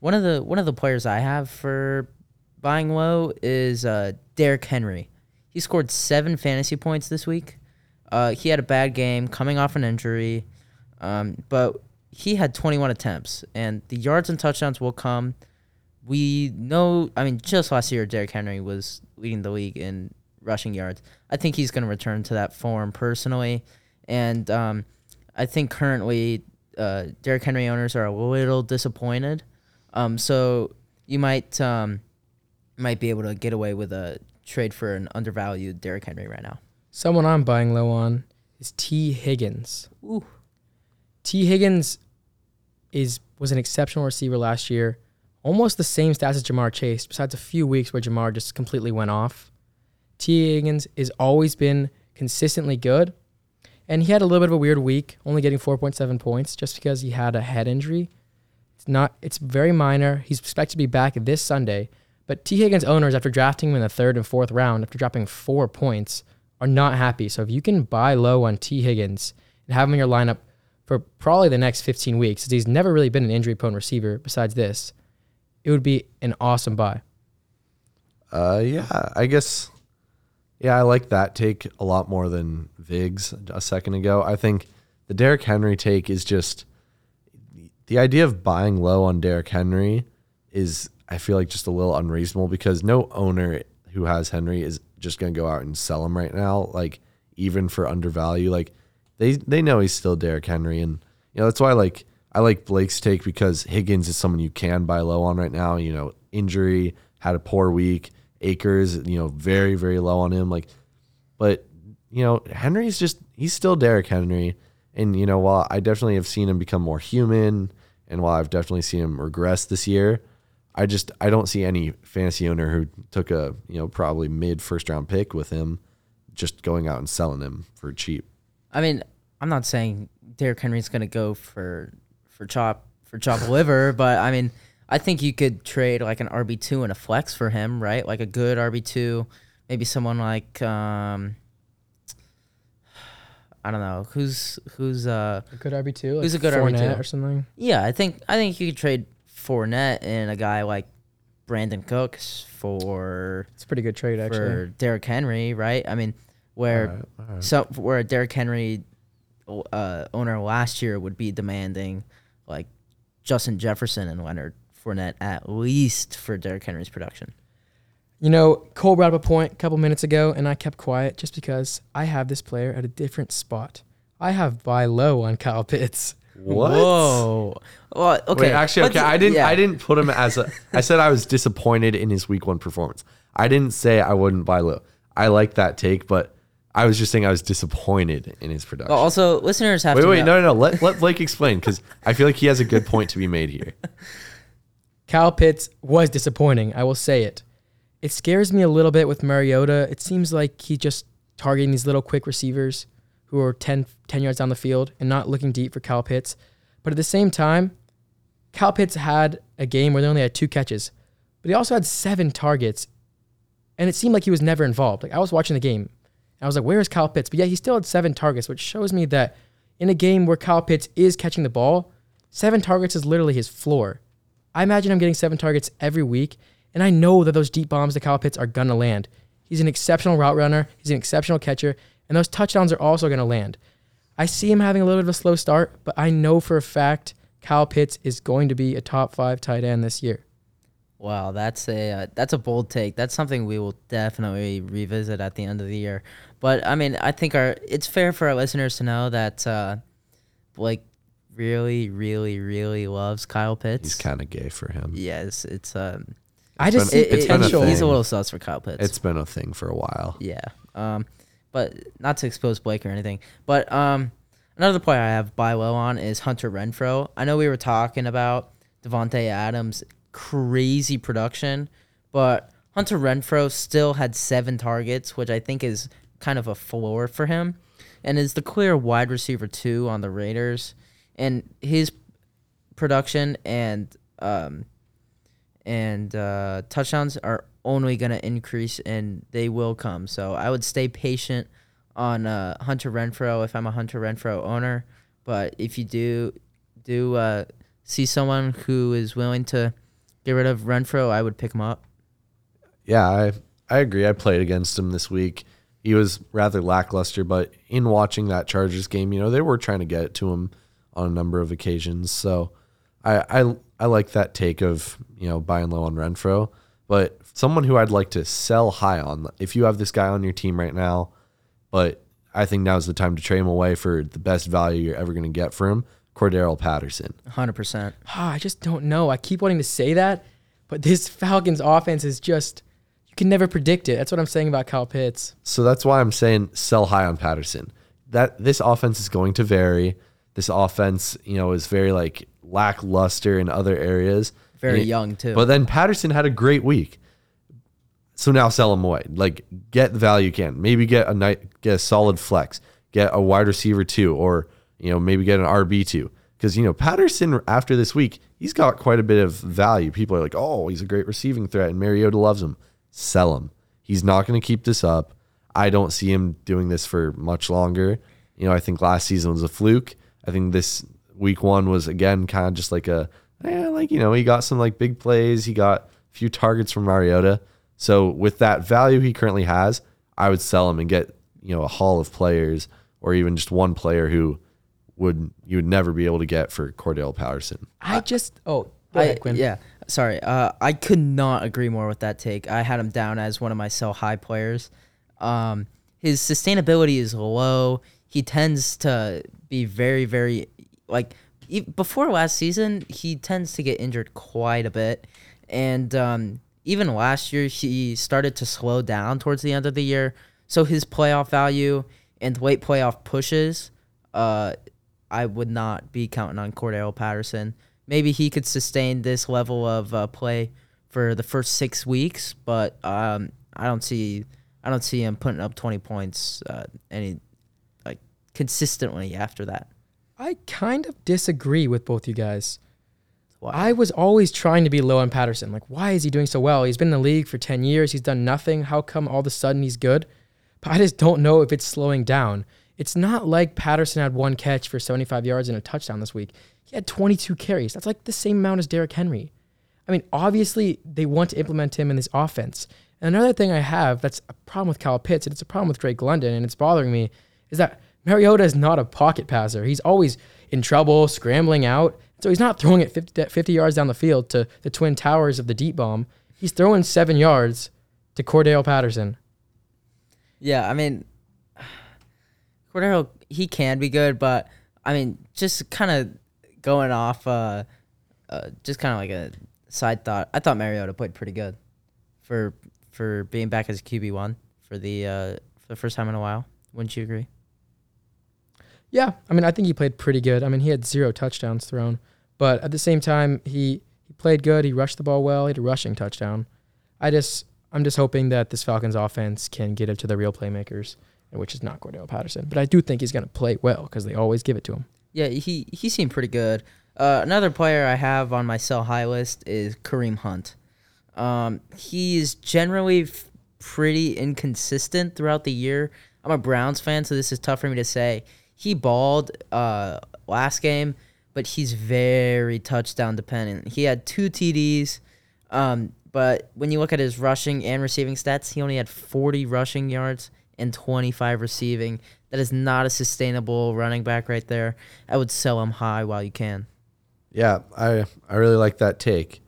one of the one of the players I have for buying low is uh, Derrick Henry. He scored seven fantasy points this week. Uh, he had a bad game coming off an injury, um, but he had 21 attempts, and the yards and touchdowns will come. We know, I mean, just last year, Derrick Henry was leading the league in rushing yards. I think he's going to return to that form personally, and um, I think currently uh, Derrick Henry owners are a little disappointed. Um, so you might um, might be able to get away with a trade for an undervalued Derrick Henry right now. Someone I'm buying low on is Tee Higgins. Ooh. Tee Higgins is was an exceptional receiver last year, almost the same stats as Ja'Marr Chase, besides a few weeks where Ja'Marr just completely went off. Tee Higgins has always been consistently good, And he had a little bit of a weird week, only getting 4.7 points just because he had a head injury. It's not it's very minor. He's expected to be back this Sunday. But Tee Higgins owners, after drafting him in the third and fourth round, after dropping four points, are not happy. So if you can buy low on Tee Higgins and have him in your lineup for probably the next 15 weeks, as he's never really been an injury prone receiver besides this, it would be an awesome buy. Uh, yeah, I guess. Yeah, I like that take a lot more than Viggs a second ago. I think the Derrick Henry take is just the idea of buying low on Derrick Henry is I feel like just a little unreasonable because no owner who has Henry is just going to go out and sell him right now, like even for undervalue. Like they they know he's still Derrick Henry, and you know that's why like I like Blake's take because Higgins is someone you can buy low on right now. You know, injury had a poor week. Akers, you know, very very low on him. Like, but you know, Henry's just he's still Derrick Henry, and you know, while I definitely have seen him become more human, and while I've definitely seen him regress this year, I just I don't see any fantasy owner who took a you know probably mid first round pick with him, just going out and selling him for cheap. I mean, I'm not saying Derrick Henry's going to go for for chop for chop liver, but I mean, I think you could trade like an RB two and a flex for him, right? Like a good RB two, maybe someone like um, I don't know who's who's uh A good RB two, Who's a good RB2? or something. yeah, I think I think you could trade Fournette and a guy like Brandin Cooks for It's a pretty good trade actually. for Derrick Henry, right? I mean, where Alright, alright. so where a Derrick Henry uh, owner last year would be demanding like Justin Jefferson and Leonard Fournette at least for Derrick Henry's production. You know, Cole brought up a point a couple minutes ago, and I kept quiet just because I have this player at a different spot. I have buy low on Kyle Pitts. What? Whoa. Well, okay. Wait, actually, okay. I didn't. yeah. I didn't put him as a. I said I was disappointed in his week one performance. I didn't say I wouldn't buy low. I like that take, but I was just saying I was disappointed in his production. Well, also, listeners have wait, to wait, know- no, no, no. Let let Blake explain because I feel like he has a good point to be made here. Kyle Pitts was disappointing. I will say it. It scares me a little bit with Mariota. It seems like he's just targeting these little quick receivers who are 10, 10 yards down the field and not looking deep for Kyle Pitts. But at the same time, Kyle Pitts had a game where they only had two catches, but he also had seven targets, and it seemed like he was never involved. Like I was watching the game, and I was like, "Where is Kyle Pitts?" But yeah, he still had seven targets, which shows me that in a game where Kyle Pitts is catching the ball, seven targets is literally his floor. I imagine him getting seven targets every week, and I know that those deep bombs to Kyle Pitts are gonna land. He's an exceptional route runner. He's an exceptional catcher, and those touchdowns are also gonna land. I see him having a little bit of a slow start, but I know for a fact Kyle Pitts is going to be a top five tight end this year. Wow, that's a uh, that's a bold take. That's something we will definitely revisit at the end of the year. But I mean, I think our it's fair for our listeners to know that uh, Blake really, really, really loves Kyle Pitts. He's kind of gay for him. yes, it's um, I just been- it- it- it's been a potential. he's a little sus for Kyle Pitts. It's been a thing for a while. Yeah. Um, but not to expose Blake or anything. But um, another player I have buy low on is Hunter Renfrow. I know we were talking about Davante Adams' crazy production, but Hunter Renfrow still had seven targets, which I think is kind of a floor for him, and is the clear wide receiver two on the Raiders. And his production and um, and uh, touchdowns are only going to increase and they will come. So I would stay patient on uh, Hunter Renfrow if I'm a Hunter Renfrow owner. But if you do do uh, see someone who is willing to get rid of Renfrow, I would pick him up. Yeah, I I agree. I played against him this week. He was rather lackluster, but in watching that Chargers game, you know, they were trying to get it to him on a number of occasions. So I I I like that take of, you know, buying low on Renfrow. But someone who I'd like to sell high on, if you have this guy on your team right now, but I think now's the time to trade him away for the best value you're ever going to get for him, Cordarrelle Patterson. 100%. Ah, I just don't know. I keep wanting to say that, but this Falcons offense is just you can never predict it. That's what I'm saying about Kyle Pitts. So that's why I'm saying sell high on Patterson. That this offense is going to vary. This offense, you know, is very like lackluster in other areas. Very it- young, too. But then Patterson had a great week. So now sell him away. Like get the value you can. Maybe get a night get a solid flex. get a wide receiver too, or you know maybe get an RB too. Because you know Patterson after this week, he's got quite a bit of value. People are like, oh, he's a great receiving threat, and Mariota loves him. Sell him. He's not going to keep this up. I don't see him doing this for much longer. You know, I think last season was a fluke. I think this week one was again kind of just like a, eh, like you know, he got some like big plays. He got a few targets from Mariota. So with that value he currently has, I would sell him and get you know a haul of players or even just one player who would you would never be able to get for Cordarrelle Patterson. I just oh go I, ahead, Quinn. yeah, sorry. Uh, I could not agree more with that take. I had him down as one of my sell high players. Um, his sustainability is low. He tends to be very, very like e- before last season. He tends to get injured quite a bit, and um, even last year he started to slow down towards the end of the year. So his playoff value and late playoff pushes, uh, I would not be counting on Cordarrelle Patterson. Maybe he could sustain this level of uh, play for the first six weeks, but um, I don't see I don't see him putting up twenty points uh, any like consistently after that. I kind of disagree with both you guys. Why? I was always trying to be low on Patterson. Like, why is he doing so well? He's been in the league for 10 years. He's done nothing. How come all of a sudden he's good? But I just don't know if it's slowing down. It's not like Patterson had one catch for 75 yards and a touchdown this week. He had 22 carries. That's like the same amount as Derrick Henry. I mean, obviously, they want to implement him in this offense. And another thing I have that's a problem with Kyle Pitts, and it's a problem with Drake London, and it's bothering me, is that Mariota is not a pocket passer. He's always in trouble, scrambling out. So he's not throwing it 50, 50 yards down the field to the twin towers of the deep bomb. He's throwing seven yards to Cordarrelle Patterson. Yeah, I mean, Cordarrelle he can be good, but I mean, just kind of going off, uh, uh, just kind of like a side thought. I thought Mariota played pretty good for for being back as QB one for the uh, for the first time in a while. Wouldn't you agree? Yeah, I mean, I think he played pretty good. I mean, he had zero touchdowns thrown, but at the same time, he he played good. He rushed the ball well. He had a rushing touchdown. I just, I'm just hoping that this Falcons offense can get it to the real playmakers, which is not Cordarrelle Patterson. But I do think he's going to play well because they always give it to him. Yeah, he he seemed pretty good. Uh, another player I have on my sell high list is Kareem Hunt. Um, he is generally f- pretty inconsistent throughout the year. I'm a Browns fan, so this is tough for me to say. He balled uh, last game, but he's very touchdown dependent. He had two TDs, um, but when you look at his rushing and receiving stats, he only had 40 rushing yards and 25 receiving. That is not a sustainable running back right there. I would sell him high while you can. Yeah, I I really like that take,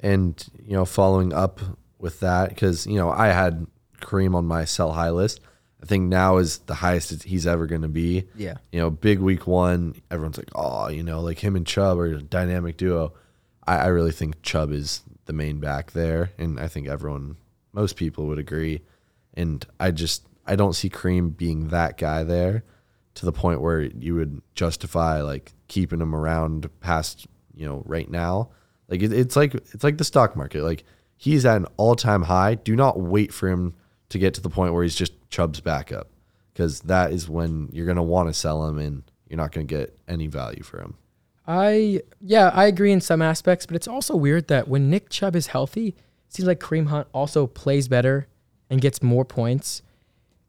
and you know, following up with that because you know I had Kareem on my sell high list. I think now is the highest he's ever going to be. Yeah. You know, big week one, everyone's like, oh, you know, like him and Chubb are a dynamic duo. I, I really think Chubb is the main back there, and I think everyone, most people would agree. And I just I don't see Kareem being that guy there to the point where you would justify like keeping him around past you know right now. Like it, it's like it's like the stock market. Like he's at an all time high. Do not wait for him to get to the point where he's just Chubb's backup, because that is when you're gonna want to sell him and you're not gonna get any value for him. I yeah, I agree in some aspects, but it's also weird that when Nick Chubb is healthy, it seems like Kareem Hunt also plays better and gets more points.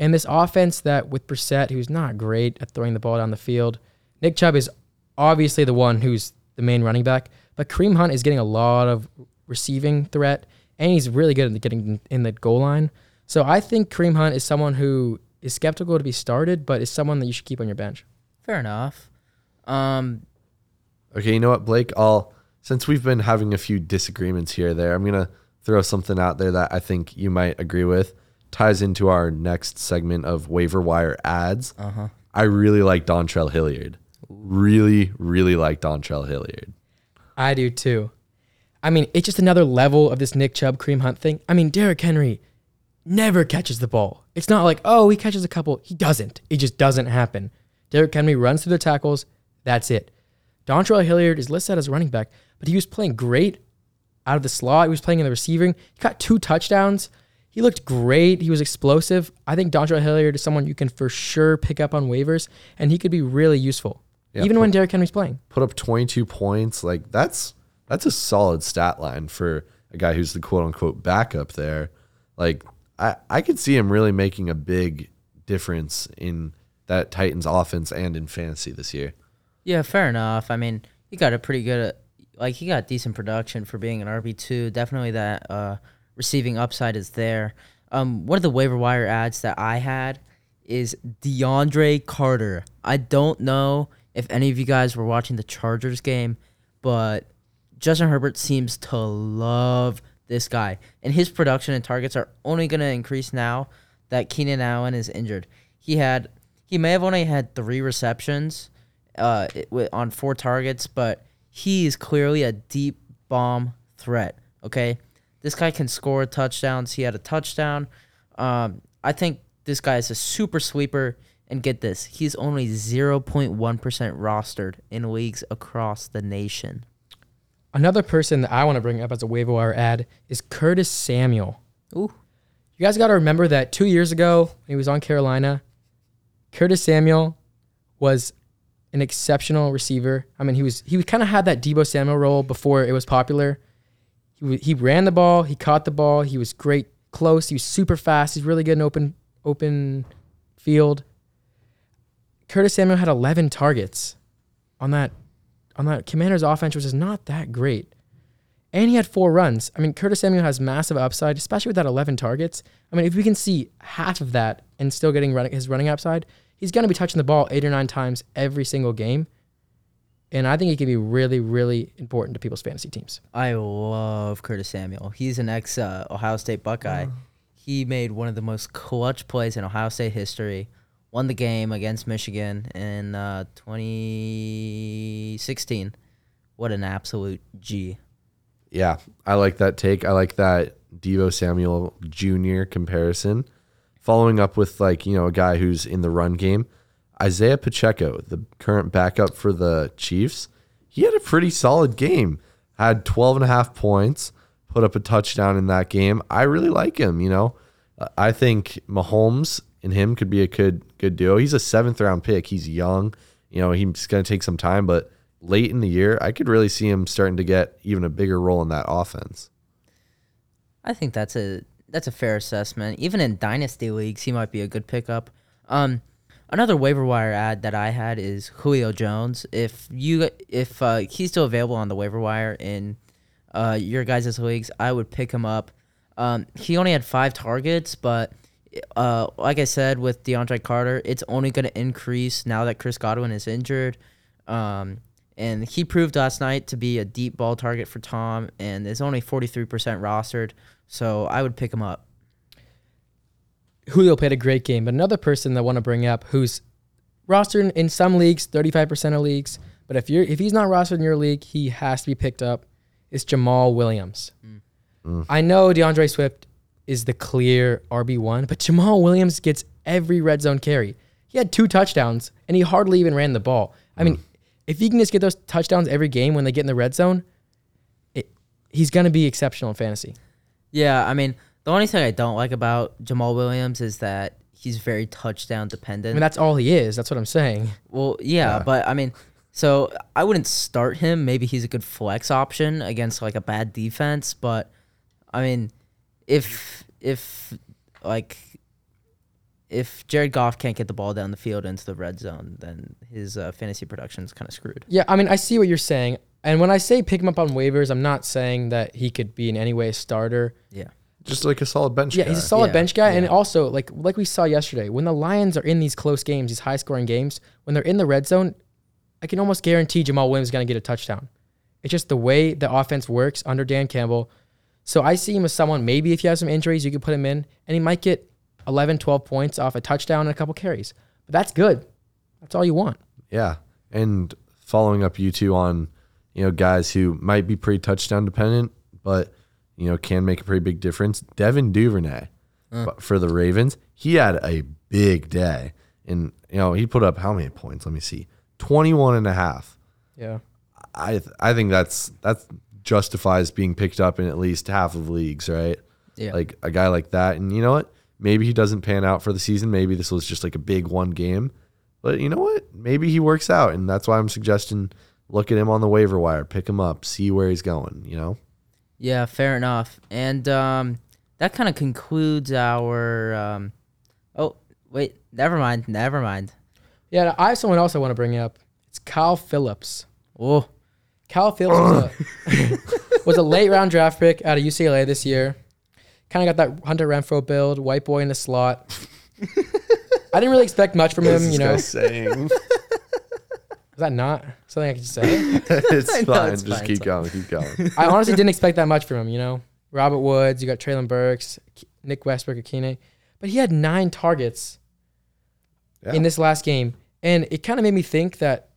And this offense that with Brissett, who's not great at throwing the ball down the field, Nick Chubb is obviously the one who's the main running back, but Kareem Hunt is getting a lot of receiving threat, and he's really good at getting in the goal line. So I think Kareem Hunt is someone who is skeptical to be started, but is someone that you should keep on your bench. Fair enough. Um, Okay, you know what, Blake? I'll since we've been having a few disagreements here or there, I'm gonna throw something out there that I think you might agree with. Ties into our next segment of waiver wire ads. uh huh. I really like Dontrell Hilliard. Really, really like Dontrell Hilliard. I do too. I mean, it's just another level of this Nick Chubb Kareem Hunt thing. I mean, Derrick Henry never catches the ball. It's not like, oh, he catches a couple. He doesn't. It just doesn't happen. Derrick Henry runs through the tackles. That's it. Dontrell Hilliard is listed as running back, but he was playing great out of the slot. He was playing in the receiving. He got two touchdowns. He looked great. He was explosive. I think Dontrell Hilliard is someone you can for sure pick up on waivers, and he could be really useful, Yeah, even put- when Derrick Henry's playing. Put up 22 points. Like that's that's a solid stat line for a guy who's the quote unquote backup there. Like I I could see him really making a big difference in that Titans offense and in fantasy this year. Yeah, fair enough. I mean, he got a pretty good, like he got decent production for being an RB two. Definitely that uh, receiving upside is there. Um, one of the waiver wire ads that I had is DeAndre Carter. I don't know if any of you guys were watching the Chargers game, but Justin Herbert seems to love this guy, and his production and targets are only going to increase now that Keenan Allen is injured. He had he may have only had three receptions uh, on four targets, but he is clearly a deep bomb threat. Okay, this guy can score touchdowns. He had a touchdown. Um, I think this guy is a super sweeper. And get this, he's only 0.1% rostered in leagues across the nation. Another person that I want to bring up as a waiver wire ad is Curtis Samuel. Ooh. You guys got to remember that two years ago when he was on Carolina, Curtis Samuel was an exceptional receiver. I mean, he was he kind of had that Deebo Samuel role before it was popular. He ran the ball, he caught the ball, he was great close, he was super fast, he's really good in open open field. Curtis Samuel had 11 targets on that on that Commanders offense, which is not that great. And he had four runs. I mean, Curtis Samuel has massive upside, especially with that 11 targets. I mean, if we can see half of that and still getting running, his running upside, he's going to be touching the ball eight or nine times every single game. And I think he can be really, really important to people's fantasy teams. I love Curtis Samuel. He's an ex uh, Ohio State Buckeye. He made one of the most clutch plays in Ohio State history. Won the game against Michigan in uh, 2016. What an absolute G. Yeah, I like that take. I like that Deebo Samuel Jr. comparison. Following up with like, you know, a guy who's in the run game, Isaiah Pacheco, the current backup for the Chiefs, he had a pretty solid game. Had 12 and a half points, put up a touchdown in that game. I really like him, you know. I think Mahomes and him could be a good good duo. He's a 7th round pick. He's young. You know, he's going to take some time, but late in the year, I could really see him starting to get even a bigger role in that offense. I think that's a that's a fair assessment. Even in dynasty leagues, he might be a good pickup. Um, another waiver wire ad that I had is Julio Jones. If you if uh, he's still available on the waiver wire in uh, your guys' leagues, I would pick him up. Um, he only had five targets, but uh, like I said with DeAndre Carter, it's only going to increase now that Chris Godwin is injured. Um, and he proved last night to be a deep ball target for Tom, and is only 43% rostered. So I would pick him up. Julio played a great game, but another person that I want to bring up who's rostered in some leagues, 35% of leagues, but if you're if he's not rostered in your league, he has to be picked up, is Jamaal Williams. Mm. I know D'Andre Swift is the clear RB1, but Jamaal Williams gets every red zone carry. He had two touchdowns and he hardly even ran the ball. I mean, mm. if he can just get those touchdowns every game when they get in the red zone, it, he's going to be exceptional in fantasy. Yeah, I mean, the only thing I don't like about Jamaal Williams is that he's very touchdown I dependent. mean, that's all he is. That's what I'm saying. well, yeah, but I mean, so I wouldn't start him. Maybe he's a good flex option against like a bad defense, but I mean, if if like if Jared Goff can't get the ball down the field into the red zone, then his uh, fantasy production is kind of screwed. Yeah, I mean, I see what you're saying. And when I say pick him up on waivers, I'm not saying that he could be in any way a starter. Yeah. Just like a solid bench Yeah, guy. he's a solid Yeah, bench guy, and also like like we saw yesterday, when the Lions are in these close games, these high scoring games, when they're in the red zone, I can almost guarantee Jamaal Williams is going to get a touchdown. It's just the way the offense works under Dan Campbell. So I see him as someone maybe if you have some injuries, you could put him in, and he might get 11, 12 points off a touchdown and a couple carries. But that's good. That's all you want. Yeah. And following up you two on, you know, guys who might be pretty touchdown dependent, but, you know, can make a pretty big difference. Devin Duvernay uh. but for the Ravens, he had a big day. And, you know, he put up how many points? Let me see. 21 and a half. Yeah. I th- I think that's that's justifies being picked up in at least half of leagues, right? Yeah. Like a guy like that. And you know what? Maybe he doesn't pan out for the season. Maybe this was just like a big one game. But you know what? Maybe he works out. And that's why I'm suggesting look at him on the waiver wire, pick him up, see where he's going, you know? Yeah, fair enough. And um, that kind of concludes our. Um, oh, wait. Never mind. Never mind. Yeah, I have someone else I want to bring up. It's Kyle Phillips. Oh, Kyle Phillips was a, was a late round draft pick out of UCLA this year. Kind of got that Hunter Renfrow build, white boy in the slot. I didn't really expect much from him, you know. Is that not something I could say? it's I know, fine. it's Just fine, keep it's going. Keep going. I honestly didn't expect that much from him, you know. Robert Woods, you got Treylon Burks, K- Nick Westbrook, Ikhine. But he had nine targets Yeah. in this last game. And it kind of made me think that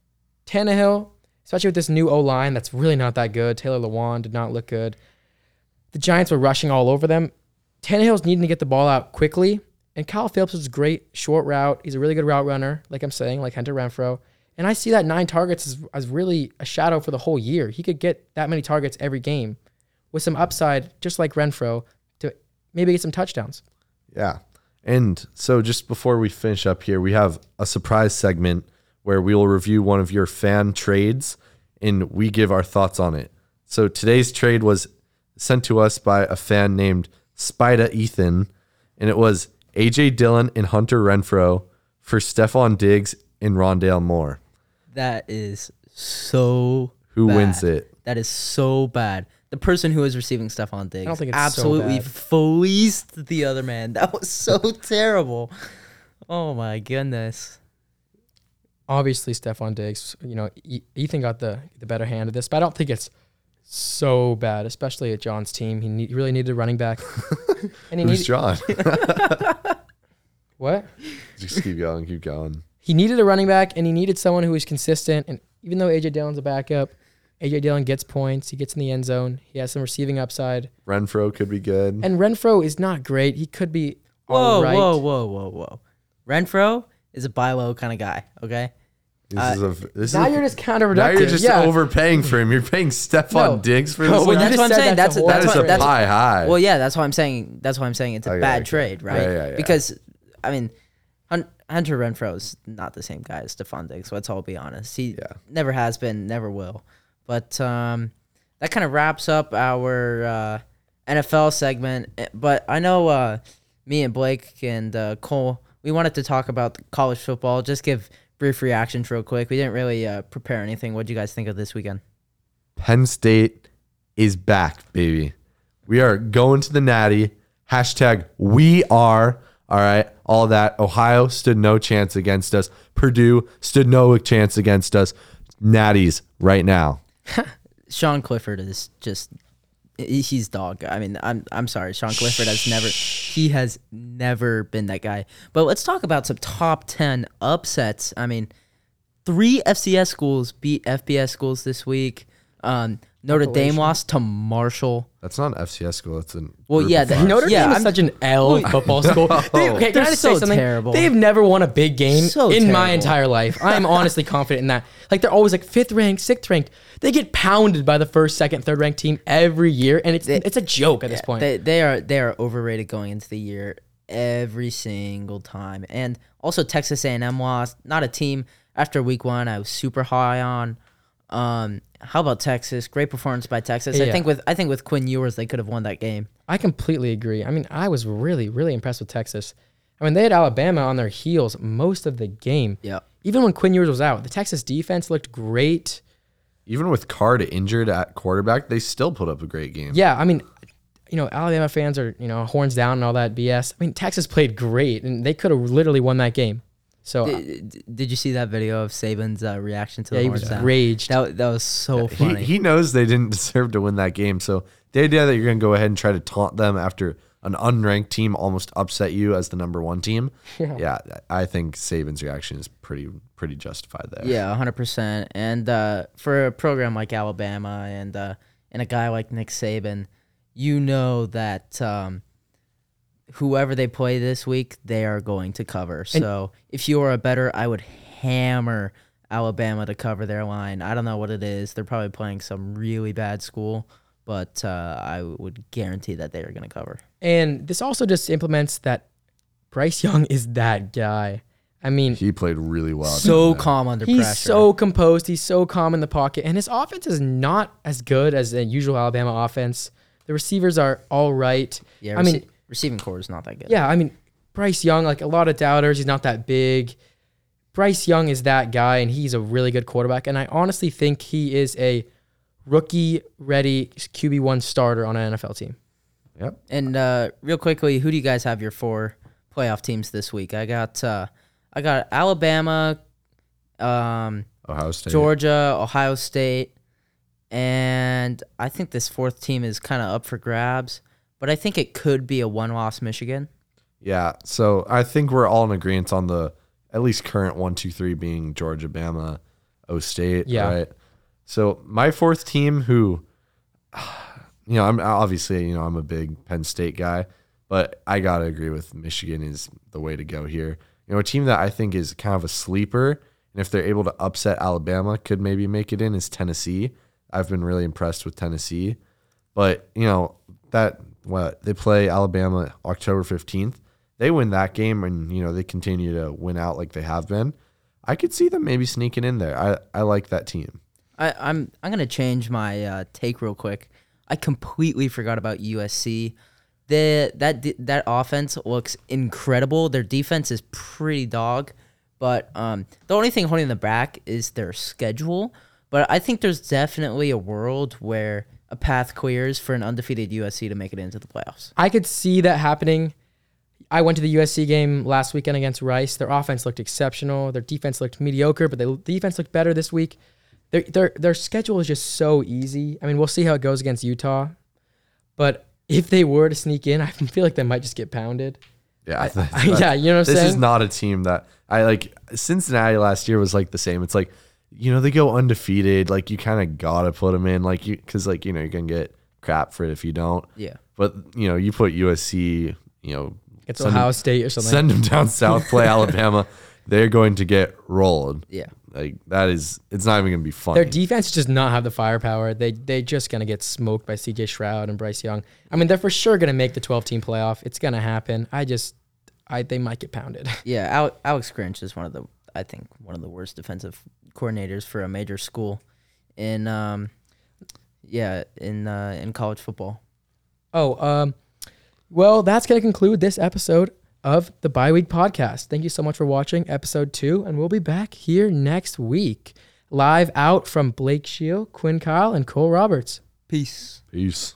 Tannehill, especially with this new O line that's really not that good, Taylor Lewan did not look good. The Giants were rushing all over them. Tannehill's needing to get the ball out quickly. And Kyle Phillips is a great short route. He's a really good route runner, like I'm saying, like Hunter Renfrow. And I see that nine targets as, as really a shadow for the whole year. He could get that many targets every game with some upside, just like Renfrow, to maybe get some touchdowns. Yeah. And so just before we finish up here, we have a surprise segment where we will review one of your fan trades and we give our thoughts on it. So today's trade was sent to us by a fan named Spida Ethan, and it was AJ Dillon and Hunter Renfrow for Stefon Diggs and Rondale Moore. That is so. Who bad. wins it? That is so bad. The person who is receiving Stefon Diggs don't think it's so absolutely bad. fleeced the other man. That was so terrible. Oh my goodness. obviously Stefon Diggs, you know, Ethan got the the better hand of this, but I don't think it's so bad, especially at John's team. He, need, he really needed a running back. and he Who's needed John? what? just keep going, keep going. He needed a running back and he needed someone who was consistent and even though AJ Dillon's a backup, AJ Dillon gets points, he gets in the end zone, he has some receiving upside. Renfrow could be good. And Renfrow is not great. He could be Whoa, all right. whoa, whoa, whoa, whoa. Renfrow is a buy low kind of guy. Okay. This Uh, is a this Now is a, you're just counterproductive. now you're just yeah. overpaying for him. You're paying Stefon No. Diggs for this. but Well, that's what I'm saying. that's That's a a, that's a that's pie high. Well, yeah, that's why I'm saying. That's why I'm saying it's a Okay, bad okay. trade, right? Yeah, yeah, yeah. Because, I mean, Hun- Hunter Renfrow is not the same guy as Stefon Diggs. Let's all be honest. He Yeah. never has been, never will. But um, that kind of wraps up our uh, NFL segment. Eh, But I know uh, me and Blake and uh, Cole, we wanted to talk about college football. Just give brief reactions real quick. We didn't really uh, prepare anything. What do you guys think of this weekend? Penn State is back, baby. We are going to the natty. Hashtag we are. All right. All that. Ohio stood no chance against us. Purdue stood no chance against us. Natties right now. Sean Clifford is just he's dog. I mean, I'm I'm sorry. Sean Clifford has never he has never been that guy. But let's talk about some top 10 upsets. I mean, three FCS schools beat FBS schools this week. Um, Notre Dame Appalachian. lost to Marshall. That's not an FCS school. That's an. Well, yeah, the- five. Notre Yeah, Dame is I'm- such an L football school. They, okay, can They're I just say so something? terrible. They've never won a big game So in my terrible. entire life. I'm honestly confident in that. Like they're always like fifth ranked, sixth ranked. They get pounded by the first, second, third ranked team every year, and it's it's a joke at this point. They they are they are overrated going into the year every single time. And also Texas A&M lost. Not a team after week one I was super high on. Um, how about Texas? Great performance by Texas. I think with I think with Quinn Ewers they could have won that game. I completely agree. I mean, I was really, really impressed with Texas. I mean, they had Alabama on their heels most of the game. Yeah. Even when Quinn Ewers was out, the Texas defense looked great. Even with Card injured at quarterback, they still put up a great game. Yeah, I mean, you know, Alabama fans are, you know, horns down and all that BS. I mean, Texas played great, and they could have literally won that game. So, uh, Did, did you see that video of Saban's uh, reaction to yeah, the he was raged. That that was so He, funny. he knows they didn't deserve to win that game. So the idea that you're going to go ahead and try to taunt them after an unranked team almost upset you as the number one team, yeah, I think Saban's reaction is pretty pretty justified there. Yeah, hundred percent. And uh, for a program like Alabama and uh, and a guy like Nick Saban, you know that um, whoever they play this week, they are going to cover. so if you are a better, I would hammer Alabama to cover their line. I don't know what it is. They're probably playing some really bad school, but uh, I would guarantee that they are going to cover. And this also just implements that Bryce Young is that guy. I mean, He played really well. So calm under he's pressure. so composed. He's so calm in the pocket, and his offense is not as good as the usual Alabama offense. The receivers are all right. yeah, I mean, rece- receiving core is not that good. Yeah, I mean, Bryce Young, like a lot of doubters, he's not that big. Bryce Young is that guy, and he's a really good quarterback. And I honestly think he is a rookie ready QB1 starter on an NFL team. Yep. And uh, real quickly, who do you guys have your four playoff teams this week? I got uh, I got Alabama, um, Ohio State. Georgia, Ohio State, and I think this fourth team is kind of up for grabs. But I think it could be a one-loss Michigan. Yeah. So I think we're all in agreement on the at least current one, two, three being Georgia, Bama, O State. Yeah. Right. So my fourth team, who, you know, I'm obviously, you know, I'm a big Penn State guy, but I gotta agree with Michigan is the way to go here. You know, a team that I think is kind of a sleeper, and if they're able to upset Alabama, could maybe make it in is Tennessee. I've been really impressed with Tennessee, but you know that what they play Alabama October fifteenth. They win that game, and you know they continue to win out like they have been. I could see them maybe sneaking in there. I, I like that team. I, I'm I'm gonna change my uh, take real quick. I completely forgot about USC. The that that offense looks incredible. Their defense is pretty dog, but um, the only thing holding them back is their schedule. But I think there's definitely a world where a path clears for an undefeated USC to make it into the playoffs. I could see that happening. I went to the USC game last weekend against Rice. Their offense looked exceptional. Their defense looked mediocre, but the defense looked better this week. Their, their, their schedule is just so easy. I mean, we'll see how it goes against Utah. But if they were to sneak in, I feel like they might just get pounded. Yeah, yeah, you know what I'm this saying? is not a team that I like. Cincinnati last year was like the same. It's like you know they go undefeated. Like you kind of gotta put them in. Like you because like you know you can get crap for it if you don't. Yeah. But you know you put USC. You know It's send Ohio them, State or something. send them down south, play Alabama. They're going to get rolled. Yeah. Like that is. It's not even gonna be funny. Their defense does not have the firepower. They they just gonna get smoked by C.J. Stroud and Bryce Young. I mean, they're for sure gonna make the 12 team playoff. It's gonna happen. I just, I they might get pounded. Yeah, Alex Grinch is one of the I think one of the worst defensive coordinators for a major school in um yeah, in uh in college football. Oh, um, well, that's gonna conclude this episode of the Bye Week Podcast. Thank you so much for watching episode two, and we'll be back here next week, live out from Blake Shield, Quinn Kyle, and Cole Roberts. Peace. Peace.